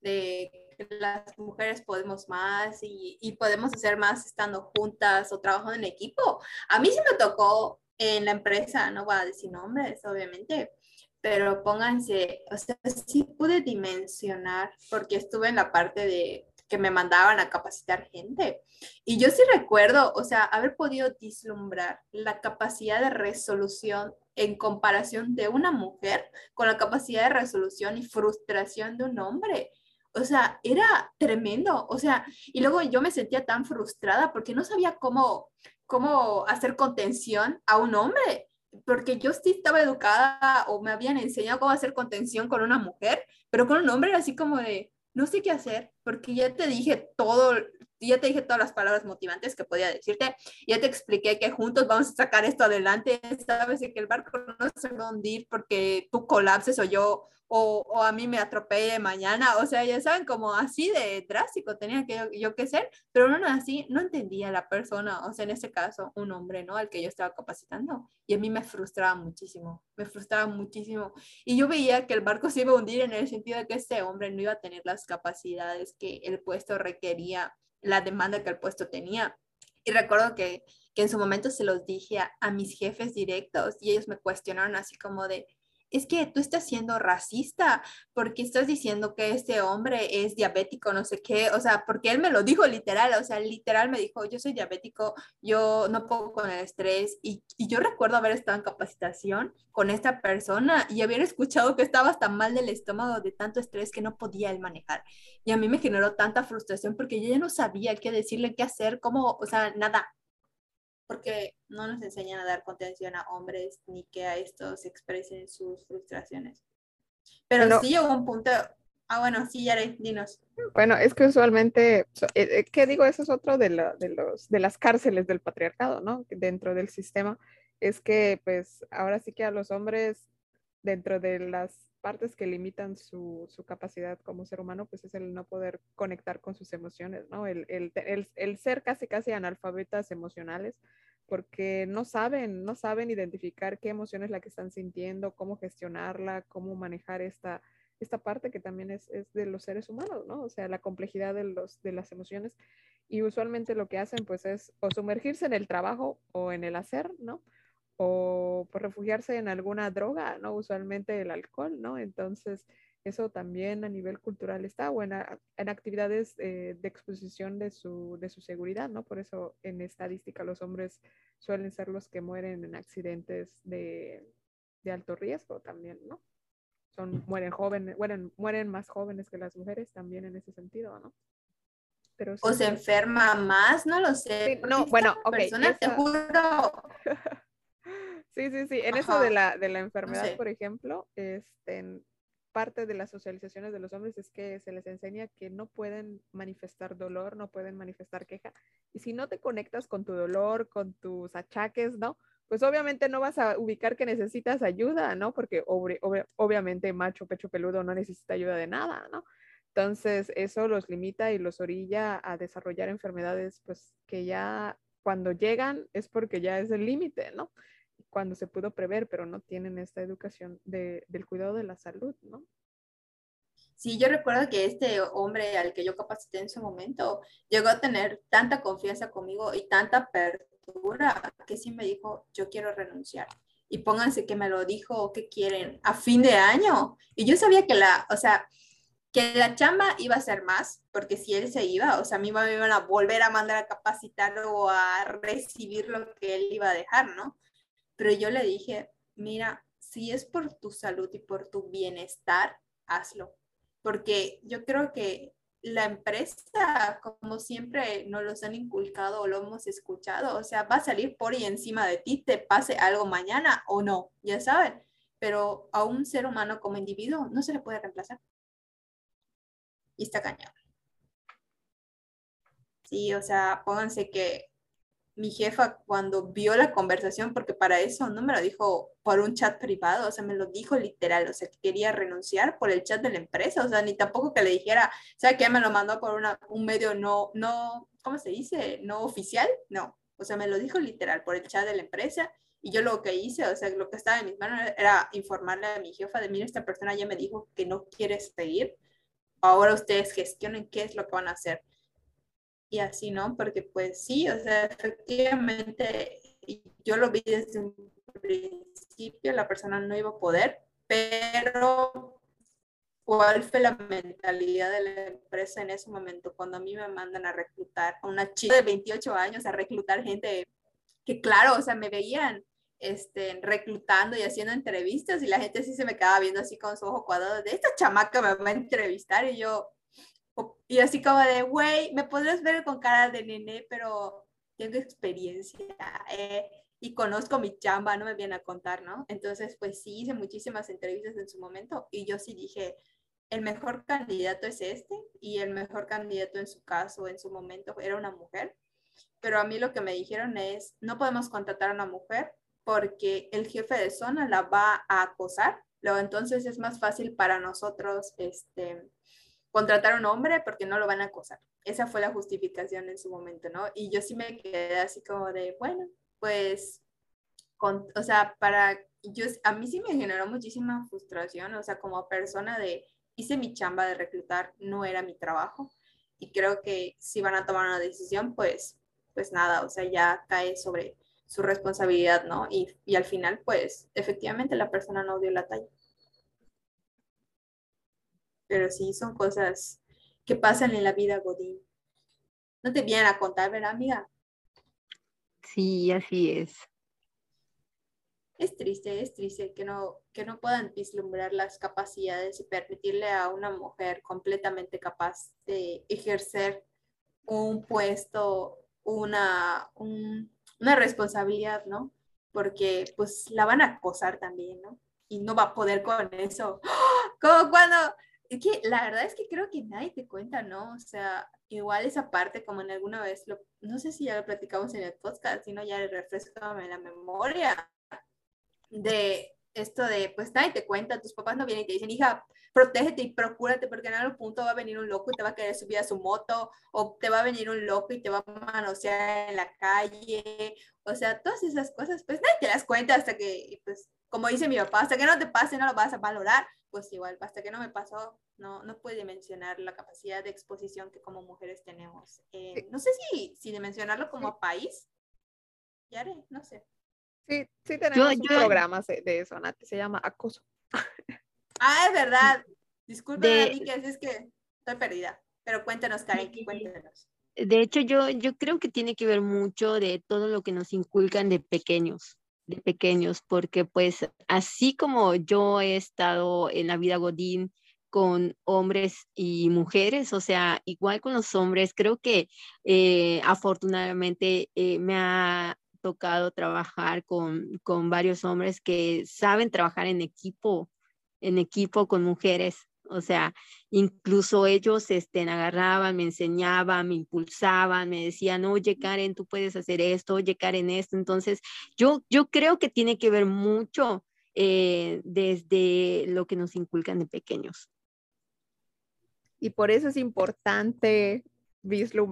de las mujeres podemos más y, y podemos hacer más estando juntas o trabajando en equipo, a mí sí me tocó en la empresa, no voy a decir nombres, obviamente, pero pónganse, o sea, sí pude dimensionar, porque estuve en la parte de que me mandaban a capacitar gente. Y yo sí recuerdo, o sea, haber podido vislumbrar la capacidad de resolución en comparación de una mujer con la capacidad de resolución y frustración de un hombre. O sea, era tremendo. O sea, y luego yo me sentía tan frustrada porque no sabía cómo, cómo hacer contención a un hombre, porque yo sí estaba educada o me habían enseñado cómo hacer contención con una mujer, pero con un hombre era así como de, no sé qué hacer, porque ya te dije todo, ya te dije todas las palabras motivantes que podía decirte, ya te expliqué que juntos vamos a sacar esto adelante, sabes que el barco no se va a hundir porque tú colapses o yo o, o, a mí me atropelle mañana, o sea, ya saben, como así de drástico tenía que yo, que ser, pero no así, no entendía la persona, o sea, en este caso, un hombre, ¿no? Al que yo estaba capacitando, y a mí me frustraba muchísimo, me frustraba muchísimo, y yo veía que el barco se iba a hundir en el sentido de que este hombre no iba a tener las capacidades que el puesto requería, la demanda que el puesto tenía, y recuerdo que, que en su momento se los dije a, a mis jefes directos, y ellos me cuestionaron así como de, es que tú estás siendo racista porque estás diciendo que este hombre es diabético, no sé qué, o sea, porque él me lo dijo literal, o sea, literal me dijo, yo soy diabético, yo no puedo con el estrés y, y yo recuerdo haber estado en capacitación con esta persona y haber escuchado que estaba hasta mal del estómago de tanto estrés que no podía él manejar. Y a mí me generó tanta frustración porque yo ya no sabía qué decirle, qué hacer, cómo, o sea, nada, porque no nos enseñan a dar contención a hombres ni que a estos expresen sus frustraciones. Pero sí llegó un punto, ah bueno, sí, Yare, dinos. Bueno, es que usualmente, eh, eh, ¿qué digo? Eso es otro de, la, de, los, de las cárceles del patriarcado, ¿no? Dentro del sistema, es que pues ahora sí que a los hombres, dentro de las partes que limitan su, su, capacidad como ser humano, pues es el no poder conectar con sus emociones, ¿no? El, el, el, el, ser casi, casi analfabetas emocionales, porque no saben, no saben identificar qué emoción es la que están sintiendo, cómo gestionarla, cómo manejar esta, esta parte que también es, es de los seres humanos, ¿no? O sea, la complejidad de, los, de las emociones. Y usualmente lo que hacen, pues, es o sumergirse en el trabajo o en el hacer, ¿no? O por refugiarse en alguna droga, ¿no? Usualmente el alcohol, ¿no? Entonces, eso también a nivel cultural está o en, en actividades eh, de exposición de su, de su seguridad, ¿no? Por eso en estadística los hombres suelen ser los que mueren en accidentes de, de alto riesgo también, ¿no? Son, mueren jóvenes, mueren, mueren más jóvenes que las mujeres también en ese sentido, ¿no? Pero o se enferma más, no lo sé. Sí, no, bueno, ok. Persona, te juro. Sí, sí, sí. En eso de la, de la enfermedad, sí. por ejemplo, este, parte de las socializaciones de los hombres es que se les enseña que no pueden manifestar dolor, no pueden manifestar queja. Y si no te conectas con tu dolor, con tus achaques, ¿no? Pues obviamente no vas a ubicar que necesitas ayuda, ¿no? Porque ob ob obviamente macho, pecho peludo no necesita ayuda de nada, ¿no? Entonces eso los limita y los orilla a desarrollar enfermedades, pues que ya cuando llegan es porque ya es el límite, ¿no? Cuando se pudo prever, pero no tienen esta educación de, del cuidado de la salud, ¿no? Sí, yo recuerdo que este hombre al que yo capacité en su momento llegó a tener tanta confianza conmigo y tanta apertura que sí me dijo, yo quiero renunciar. Y pónganse que me lo dijo, ¿qué quieren? A fin de año. Y yo sabía que la, o sea, que la chamba iba a ser más, porque si él se iba, o sea, a mí me iban a volver a mandar a capacitar o a recibir lo que él iba a dejar, ¿no? Pero yo le dije, mira, si es por tu salud y por tu bienestar, hazlo. Porque yo creo que la empresa, como siempre nos los han inculcado o lo hemos escuchado, o sea, va a salir por y encima de ti, te pase algo mañana o no, ya saben. pero a un ser humano como individuo no se le puede reemplazar. Y está cañón. Sí, o sea, pónganse que mi jefa cuando vio la conversación, porque para eso no me lo dijo por un chat privado, o sea, me lo dijo literal, o sea, que quería renunciar por el chat de la empresa, o sea, ni tampoco que le dijera, o sea, que me lo mandó por una, un medio no, no, ¿cómo se dice? No oficial, no, o sea, me lo dijo literal por el chat de la empresa y yo lo que hice, o sea, lo que estaba en mis manos era informarle a mi jefa de, mira, esta persona ya me dijo que no quiere seguir, ahora ustedes gestionen qué es lo que van a hacer y así, ¿no? Porque pues sí, o sea, efectivamente, yo lo vi desde un principio, la persona no iba a poder, pero ¿cuál fue la mentalidad de la empresa en ese momento cuando a mí me mandan a reclutar a una chica de 28 años, a reclutar gente que claro, o sea, me veían este, reclutando y haciendo entrevistas y la gente sí se me quedaba viendo así con su ojo cuadrado de esta chamaca me va a entrevistar y yo, y así como de, güey, me podrías ver con cara de nene, pero tengo experiencia eh, y conozco mi chamba, no me viene a contar, ¿no? Entonces, pues sí, hice muchísimas entrevistas en su momento y yo sí dije, el mejor candidato es este y el mejor candidato en su caso, en su momento, era una mujer. Pero a mí lo que me dijeron es, no podemos contratar a una mujer porque el jefe de zona la va a acosar. Luego, entonces es más fácil para nosotros, este, contratar a un hombre porque no lo van a acosar. Esa fue la justificación en su momento, ¿no? Y yo sí me quedé así como de, bueno, pues, con, o sea, para, yo, a mí sí me generó muchísima frustración, o sea, como persona de, hice mi chamba de reclutar, no era mi trabajo. Y creo que si van a tomar una decisión, pues, pues nada, o sea, ya cae sobre su responsabilidad, ¿no? Y, y al final, pues, efectivamente la persona no dio la talla pero sí son cosas que pasan en la vida, Godín. No te vienen a contar, ¿verdad, amiga? Sí, así es. Es triste, es triste que no, que no puedan vislumbrar las capacidades y permitirle a una mujer completamente capaz de ejercer un puesto, una, una responsabilidad, ¿no? Porque pues la van a acosar también, ¿no? Y no va a poder con eso. Como cuando es que la verdad es que creo que nadie te cuenta, ¿no? O sea, igual esa parte, como en alguna vez, lo, no sé si ya lo platicamos en el podcast, sino ya refrescame la memoria de esto de, pues nadie te cuenta, tus papás no vienen y te dicen, hija, protégete y procúrate porque en algún punto va a venir un loco y te va a querer subir a su moto, o te va a venir un loco y te va a manosear en la calle, o sea, todas esas cosas, pues nadie te las cuenta hasta que, pues, como dice mi papá, hasta que no te pase no lo vas a valorar, pues igual, hasta que no me pasó, no, no puede mencionar la capacidad de exposición que como mujeres tenemos. Eh, no sé si, si de mencionarlo como país, ya haré, no sé. Sí, sí tenemos un programa de eso, Nati, se llama Acoso. Ah, es verdad. Disculpe, que es que estoy perdida. Pero cuéntanos, Karen, cuéntanos. De hecho, yo, yo creo que tiene que ver mucho de todo lo que nos inculcan de pequeños de pequeños, porque pues así como yo he estado en la vida Godín con hombres y mujeres, o sea, igual con los hombres, creo que eh, afortunadamente eh, me ha tocado trabajar con, con varios hombres que saben trabajar en equipo, en equipo con mujeres o sea, incluso ellos este, agarraban, me enseñaban, me impulsaban, me decían, oye Karen, tú puedes hacer esto, oye Karen, esto. Entonces, yo, yo creo que tiene que ver mucho eh, desde lo que nos inculcan de pequeños. Y por eso es importante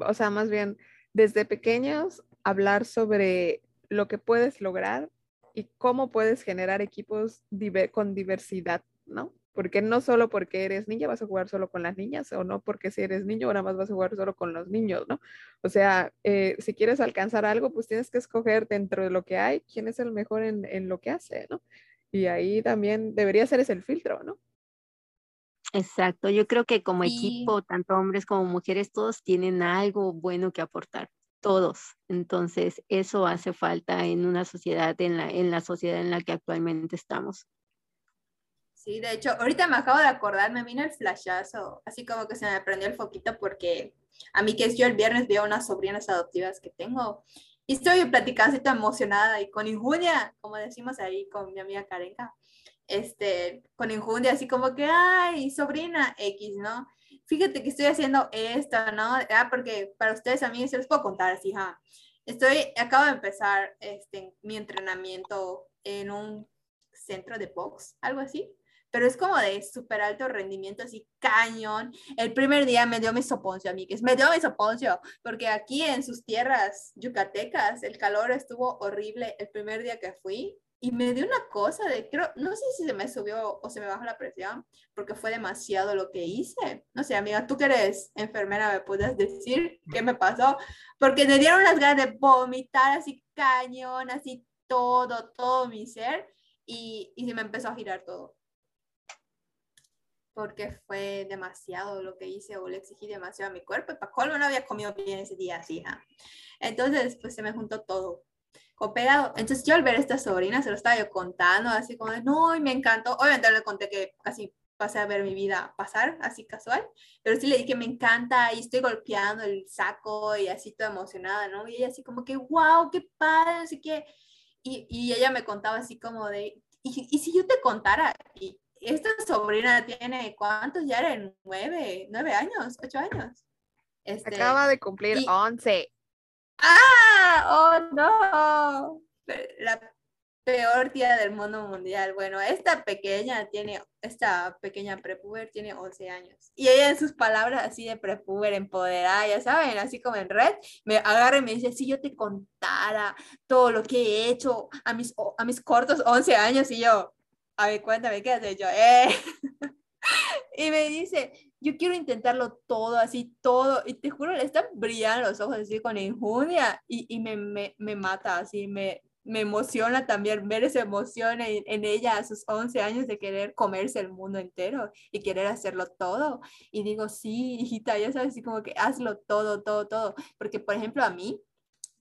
o sea, más bien desde pequeños hablar sobre lo que puedes lograr y cómo puedes generar equipos con diversidad, ¿no? Porque no solo porque eres niña vas a jugar solo con las niñas, o no porque si eres niño ahora más vas a jugar solo con los niños, ¿no? O sea, eh, si quieres alcanzar algo, pues tienes que escoger dentro de lo que hay quién es el mejor en, en lo que hace, ¿no? Y ahí también debería ser ese el filtro, ¿no? Exacto, yo creo que como equipo, tanto hombres como mujeres, todos tienen algo bueno que aportar, todos. Entonces, eso hace falta en una sociedad, en la, en la sociedad en la que actualmente estamos. Sí, de hecho, ahorita me acabo de acordar, me vino el flashazo, así como que se me prendió el foquito porque a mí que es yo el viernes veo unas sobrinas adoptivas que tengo y estoy platicando así emocionada y con injunia, como decimos ahí con mi amiga Karenka. este, con injundia, así como que, ay, sobrina X, ¿no? Fíjate que estoy haciendo esto, ¿no? Ah, porque para ustedes, a mí se les puedo contar así, ja. Estoy, acabo de empezar este, mi entrenamiento en un centro de box, algo así pero es como de súper alto rendimiento, así cañón. El primer día me dio mi soponcio, amigues, me dio mi soponcio, porque aquí en sus tierras yucatecas el calor estuvo horrible el primer día que fui y me dio una cosa de, creo, no sé si se me subió o se me bajó la presión, porque fue demasiado lo que hice. No sé, amiga, tú que eres enfermera, ¿me puedes decir qué me pasó? Porque me dieron las ganas de vomitar así cañón, así todo, todo mi ser, y, y se me empezó a girar todo porque fue demasiado lo que hice o le exigí demasiado a mi cuerpo y para colmo no había comido bien ese día así. Entonces, pues se me juntó todo cooperado. Entonces yo al ver a esta sobrina se lo estaba yo contando, así como, no, y me encantó. Obviamente le conté que casi pasé a ver mi vida pasar, así casual, pero sí le dije me encanta y estoy golpeando el saco y así toda emocionada, ¿no? Y ella así como que, wow, qué padre, así que, y, y ella me contaba así como de, y, y si yo te contara, y esta sobrina tiene, ¿cuántos ya eran? ¿Nueve? ¿Nueve años? ¿Ocho años? Este, Acaba de cumplir once. ¡Ah! ¡Oh, no! La peor tía del mundo mundial. Bueno, esta pequeña tiene, esta pequeña prepuber tiene 11 años. Y ella en sus palabras así de prepuber empoderada, ya saben, así como en red, me agarra y me dice, si yo te contara todo lo que he hecho a mis, a mis cortos 11 años y yo, a ver, cuéntame, ¿qué has hecho? Eh. y me dice, yo quiero intentarlo todo, así todo, y te juro, le están brillando los ojos así con injundia y, y me, me, me, mata, así, me, me emociona también ver esa emoción en, en, ella a sus 11 años de querer comerse el mundo entero y querer hacerlo todo. Y digo, sí, hijita, ya sabes, así como que hazlo todo, todo, todo, porque por ejemplo a mí,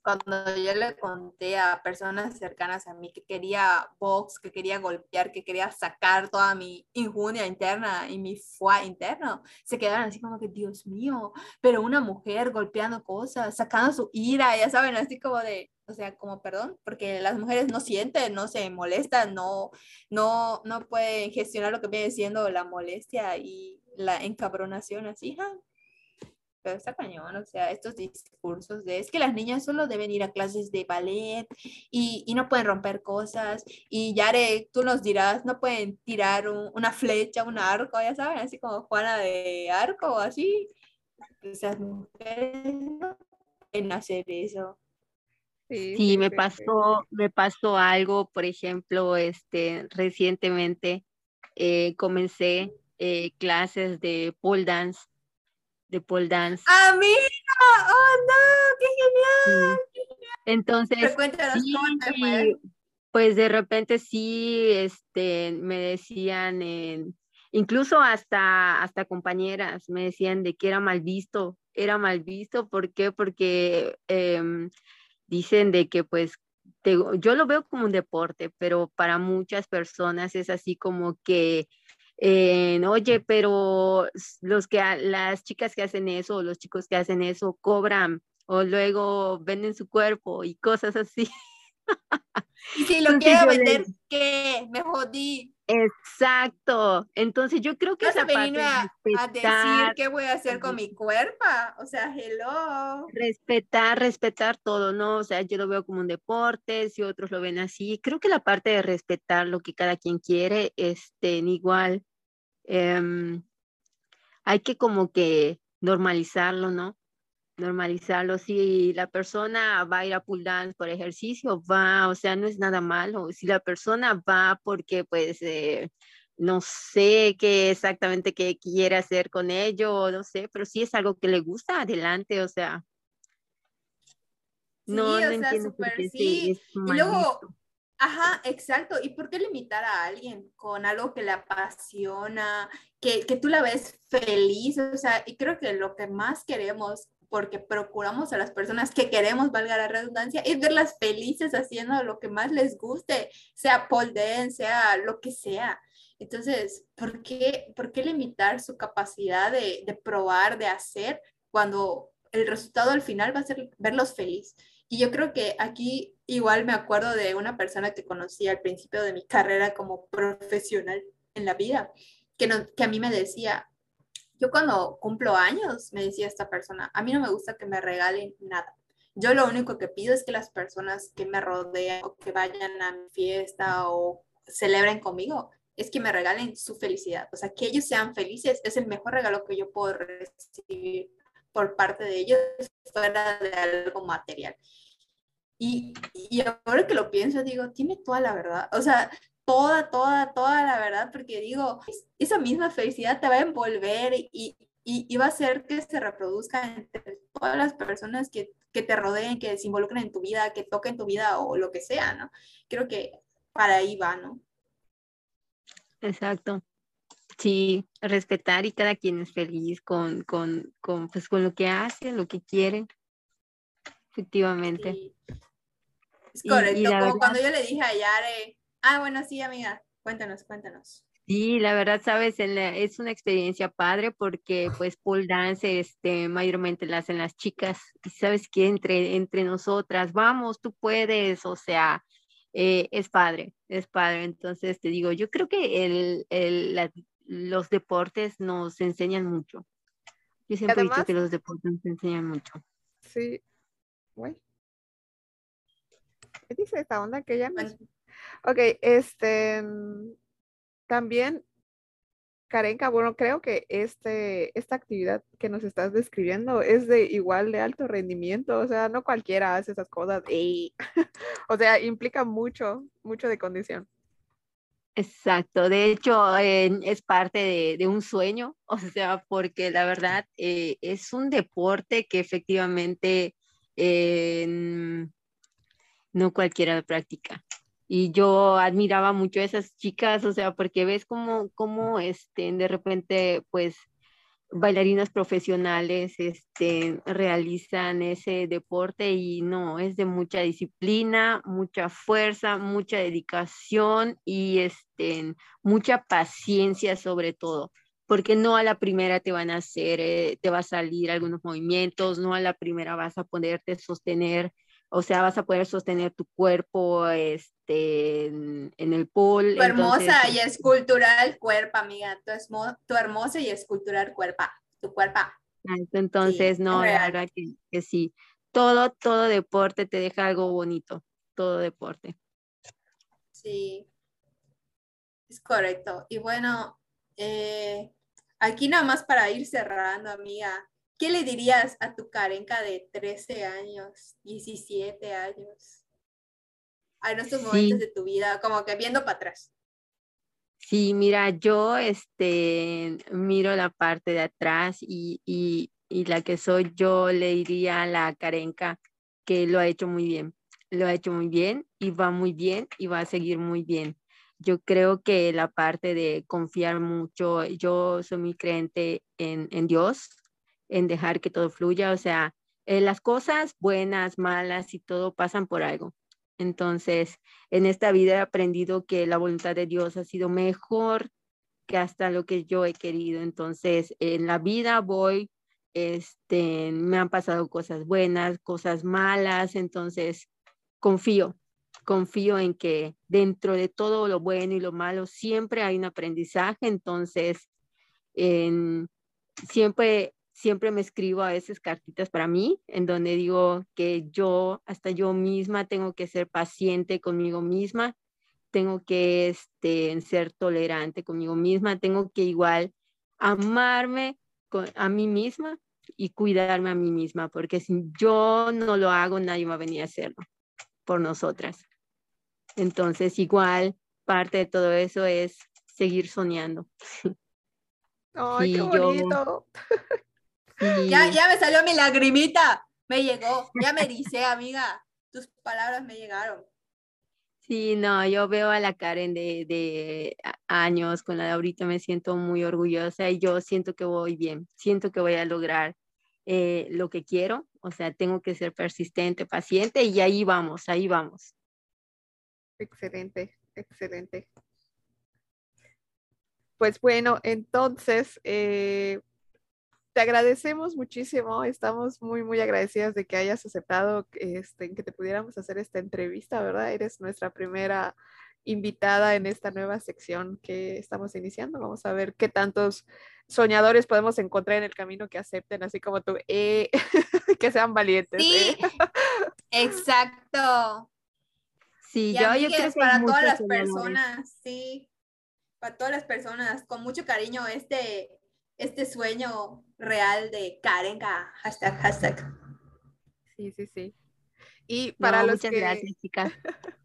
cuando yo le conté a personas cercanas a mí que quería box, que quería golpear, que quería sacar toda mi injunia interna y mi fuá interno, se quedaron así como que, Dios mío, pero una mujer golpeando cosas, sacando su ira, ya saben, así como de, o sea, como perdón, porque las mujeres no sienten, no se molestan, no, no, no pueden gestionar lo que viene siendo la molestia y la encabronación así, ¿ja? Pero está cañón, o sea, estos discursos de es que las niñas solo deben ir a clases de ballet y, y no pueden romper cosas y Yare, tú nos dirás, no pueden tirar una flecha, un arco, ya saben, así como Juana de Arco o así. Esas mujeres no pueden hacer eso. Sí, sí, me pasó, me pasó algo, por ejemplo, este, recientemente eh, comencé eh, clases de pole dance de pole dance. ¡Amiga! ¡Oh, no! ¡Qué genial! Entonces, pues de repente sí, este, me decían, incluso hasta, hasta compañeras me decían de que era mal visto, era mal visto, ¿por qué? Porque em, dicen de que pues yo lo veo como un deporte, pero para muchas personas es así como que oye, pero los que las chicas que hacen eso, los chicos que hacen eso, cobran o luego venden su cuerpo y cosas así. Y si lo quiero vender, ¿qué? Me jodí. Exacto. Entonces yo creo que esa parte a, a, decir qué voy a hacer con mi cuerpo. O sea, hello. Respetar, respetar todo, ¿no? O sea, yo lo veo como un deporte, si otros lo ven así. Creo que la parte de respetar lo que cada quien quiere, este, igual, em, hay que como que normalizarlo, ¿no? normalizarlo. Si la persona va a ir a pull dance por ejercicio, va, o sea, no es nada malo. Si la persona va porque, pues, eh, no sé qué exactamente qué quiere hacer con ello, no sé, pero si es algo que le gusta, adelante, o sea. no, no entiendo sí. y luego, ajá, exacto. ¿Y por qué limitar a alguien con algo que le apasiona, que, que tú la ves feliz? O sea, y creo que lo que más queremos porque procuramos a las personas que queremos, valga la redundancia, es verlas felices haciendo lo que más les guste, sea pole sea lo que sea. Entonces, ¿por qué, por qué limitar su capacidad de, de probar, de hacer, cuando el resultado al final va a ser verlos felices? Y yo creo que aquí igual me acuerdo de una persona que conocí al principio de mi carrera como profesional en la vida, que, no, que a mí me decía, yo cuando cumplo años, me decía esta persona, a mí no me gusta que me regalen nada. Yo lo único que pido es que las personas que me rodean o que vayan a mi fiesta o celebren conmigo, es que me regalen su felicidad. O sea, que ellos sean felices es el mejor regalo que yo puedo recibir por parte de ellos fuera de algo material. Y, y ahora que lo pienso, digo, tiene toda la verdad. O sea, toda, toda, toda la verdad, porque digo, esa misma felicidad te va a envolver y, y, va a hacer que se reproduzca entre todas las personas que, que, te rodeen, que se involucren en tu vida, que toquen tu vida o lo que sea, ¿no? Creo que para ahí va, ¿no? Exacto. Sí, respetar y cada quien es feliz con, con, con, pues, con lo que hace, lo que quiere. Efectivamente. Es correcto, como cuando yo le dije a Yare, ah, bueno, sí, amiga, cuéntanos, cuéntanos. Sí, la verdad, sabes, es una experiencia padre porque pues pole dance este, mayormente la hacen las chicas y sabes que entre, entre nosotras, vamos, tú puedes, o sea, eh, es padre, es padre. Entonces te digo, yo creo que el, el, los deportes nos enseñan mucho. Yo siempre he dicho que los deportes nos enseñan mucho. Sí, güey. ¿Qué dice esta onda que ya no? Ok, este, también, Karenka, bueno, creo que este, esta actividad que nos estás describiendo es de igual de alto rendimiento, o sea, no cualquiera hace esas cosas, o sea, implica mucho, mucho de condición. Exacto, de hecho es parte de, un sueño, o sea, porque la verdad eh, es un deporte que efectivamente eh, no cualquiera practica y yo admiraba mucho a esas chicas, o sea, porque ves cómo, cómo este, de repente, pues, bailarinas profesionales este, realizan ese deporte y no, es de mucha disciplina, mucha fuerza, mucha dedicación y este, mucha paciencia sobre todo, porque no a la primera te van a hacer, eh, te va a salir algunos movimientos, no a la primera vas a poderte sostener o sea, vas a poder sostener tu cuerpo este, en, el pool. Tu hermosa y escultural cuerpo, amiga. Tu, tu hermosa y escultural cuerpo. Tu cuerpo. Entonces, no, la verdad que, que, sí. Todo, todo deporte te deja algo bonito. Todo deporte. Sí. Es correcto. Y bueno, eh, aquí nada más para ir cerrando, amiga. ¿Qué le dirías a tu Karenka de 13 años, 17 años? A estos momentos de tu vida, como que viendo para atrás. Sí, mira, yo este, miro la parte de atrás y, y, y la que soy yo le diría a la Karenka que lo ha hecho muy bien, lo ha hecho muy bien y va muy bien y va a seguir muy bien. Yo creo que la parte de confiar mucho, yo soy muy creyente en, en Dios, en dejar que todo fluya, o sea, eh, las cosas buenas, malas y todo pasan por algo. Entonces, en esta vida he aprendido que la voluntad de Dios ha sido mejor que hasta lo que yo he querido. Entonces, en la vida voy, este, me han pasado cosas buenas, cosas malas, entonces confío, confío en que dentro de todo lo bueno y lo malo siempre hay un aprendizaje, entonces en, siempre siempre me escribo a veces cartitas para mí, en donde digo que yo, hasta yo misma, tengo que ser paciente conmigo misma, tengo que este, ser tolerante conmigo misma, tengo que igual amarme a mí misma y cuidarme a mí misma, porque si yo no lo hago, nadie va a venir a hacerlo por nosotras. Entonces, igual, parte de todo eso es seguir soñando. Ay, qué bonito. Ya, ya me salió mi lagrimita. Me llegó. Ya me dice, amiga. Tus palabras me llegaron. Sí, no, yo veo a la Karen de, de, años, con la de ahorita me siento muy orgullosa y yo siento que voy bien, siento que voy a lograr eh, lo que quiero, o sea, tengo que ser persistente, paciente y ahí vamos, ahí vamos. Excelente, excelente. Pues bueno, entonces, eh, te agradecemos muchísimo. Estamos muy, muy agradecidas de que hayas aceptado este, que te pudiéramos hacer esta entrevista, ¿verdad? Eres nuestra primera invitada en esta nueva sección que estamos iniciando. Vamos a ver qué tantos soñadores podemos encontrar en el camino que acepten, así como tú, eh, que sean valientes. Sí, eh. exacto. Sí, yo, yo creo que para todas las personas, sí, para todas las personas, con mucho cariño, este, este sueño real de Karenka, hashtag, hashtag. Sí, sí, sí. Y para No, los muchas que... gracias, chicas.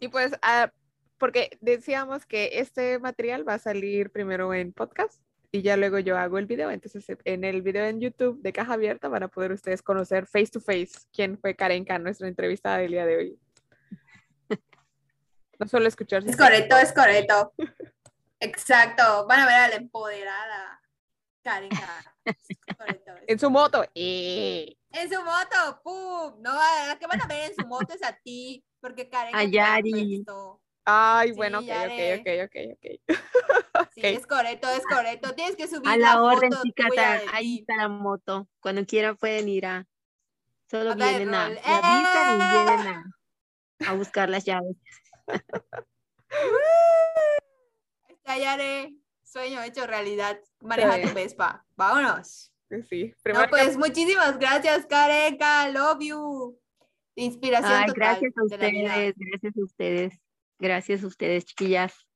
Y pues, ah, porque decíamos que este material va a salir primero en podcast y ya luego yo hago el video. Entonces, en el video en YouTube de Caja Abierta van a poder ustedes conocer face to face quién fue Karenka, nuestra entrevistada del día de hoy. No solo escuchar. Es correcto, es correcto. Exacto, van a ver a la empoderada es En su moto. eh. En su moto, ¡pum! No, la que van a ver en su moto es a ti, porque Karen. A es la Yari. Ay, Sí, bueno, ok, ok, ok, ok, ok. Sí, es correcto, es correcto. Tienes que subir A la orden, foto de ahí está la moto. Cuando quieran pueden ir a. Solo vienen a. avisan y ¡Eh! vienen a, a buscar las llaves. Yare, sueño hecho realidad. Maneja Sí. tu Vespa. Vámonos. Sí, No, pues muchísimas gracias, Karenka. Love you. Inspiración Ay, total gracias a ustedes, gracias a ustedes. Gracias a ustedes, chiquillas.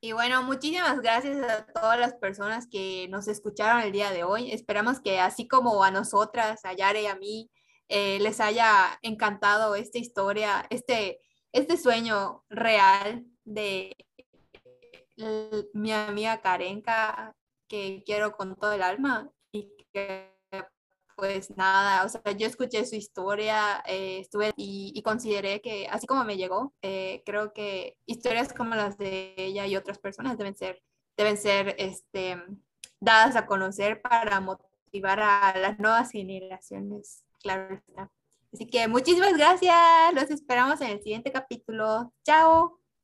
Y bueno, muchísimas gracias a todas las personas que nos escucharon el día de hoy. Esperamos que así como a nosotras, a Yare y a mí, eh, les haya encantado esta historia, este, este sueño real de mi amiga Karenka, que quiero con todo el alma y que pues nada, o sea, yo escuché su historia, eh, estuve y, y consideré que así como me llegó, eh, creo que historias como las de ella y otras personas deben ser, deben ser este, dadas a conocer para motivar a las nuevas generaciones, claro está. Así que muchísimas gracias, los esperamos en el siguiente capítulo. Chao.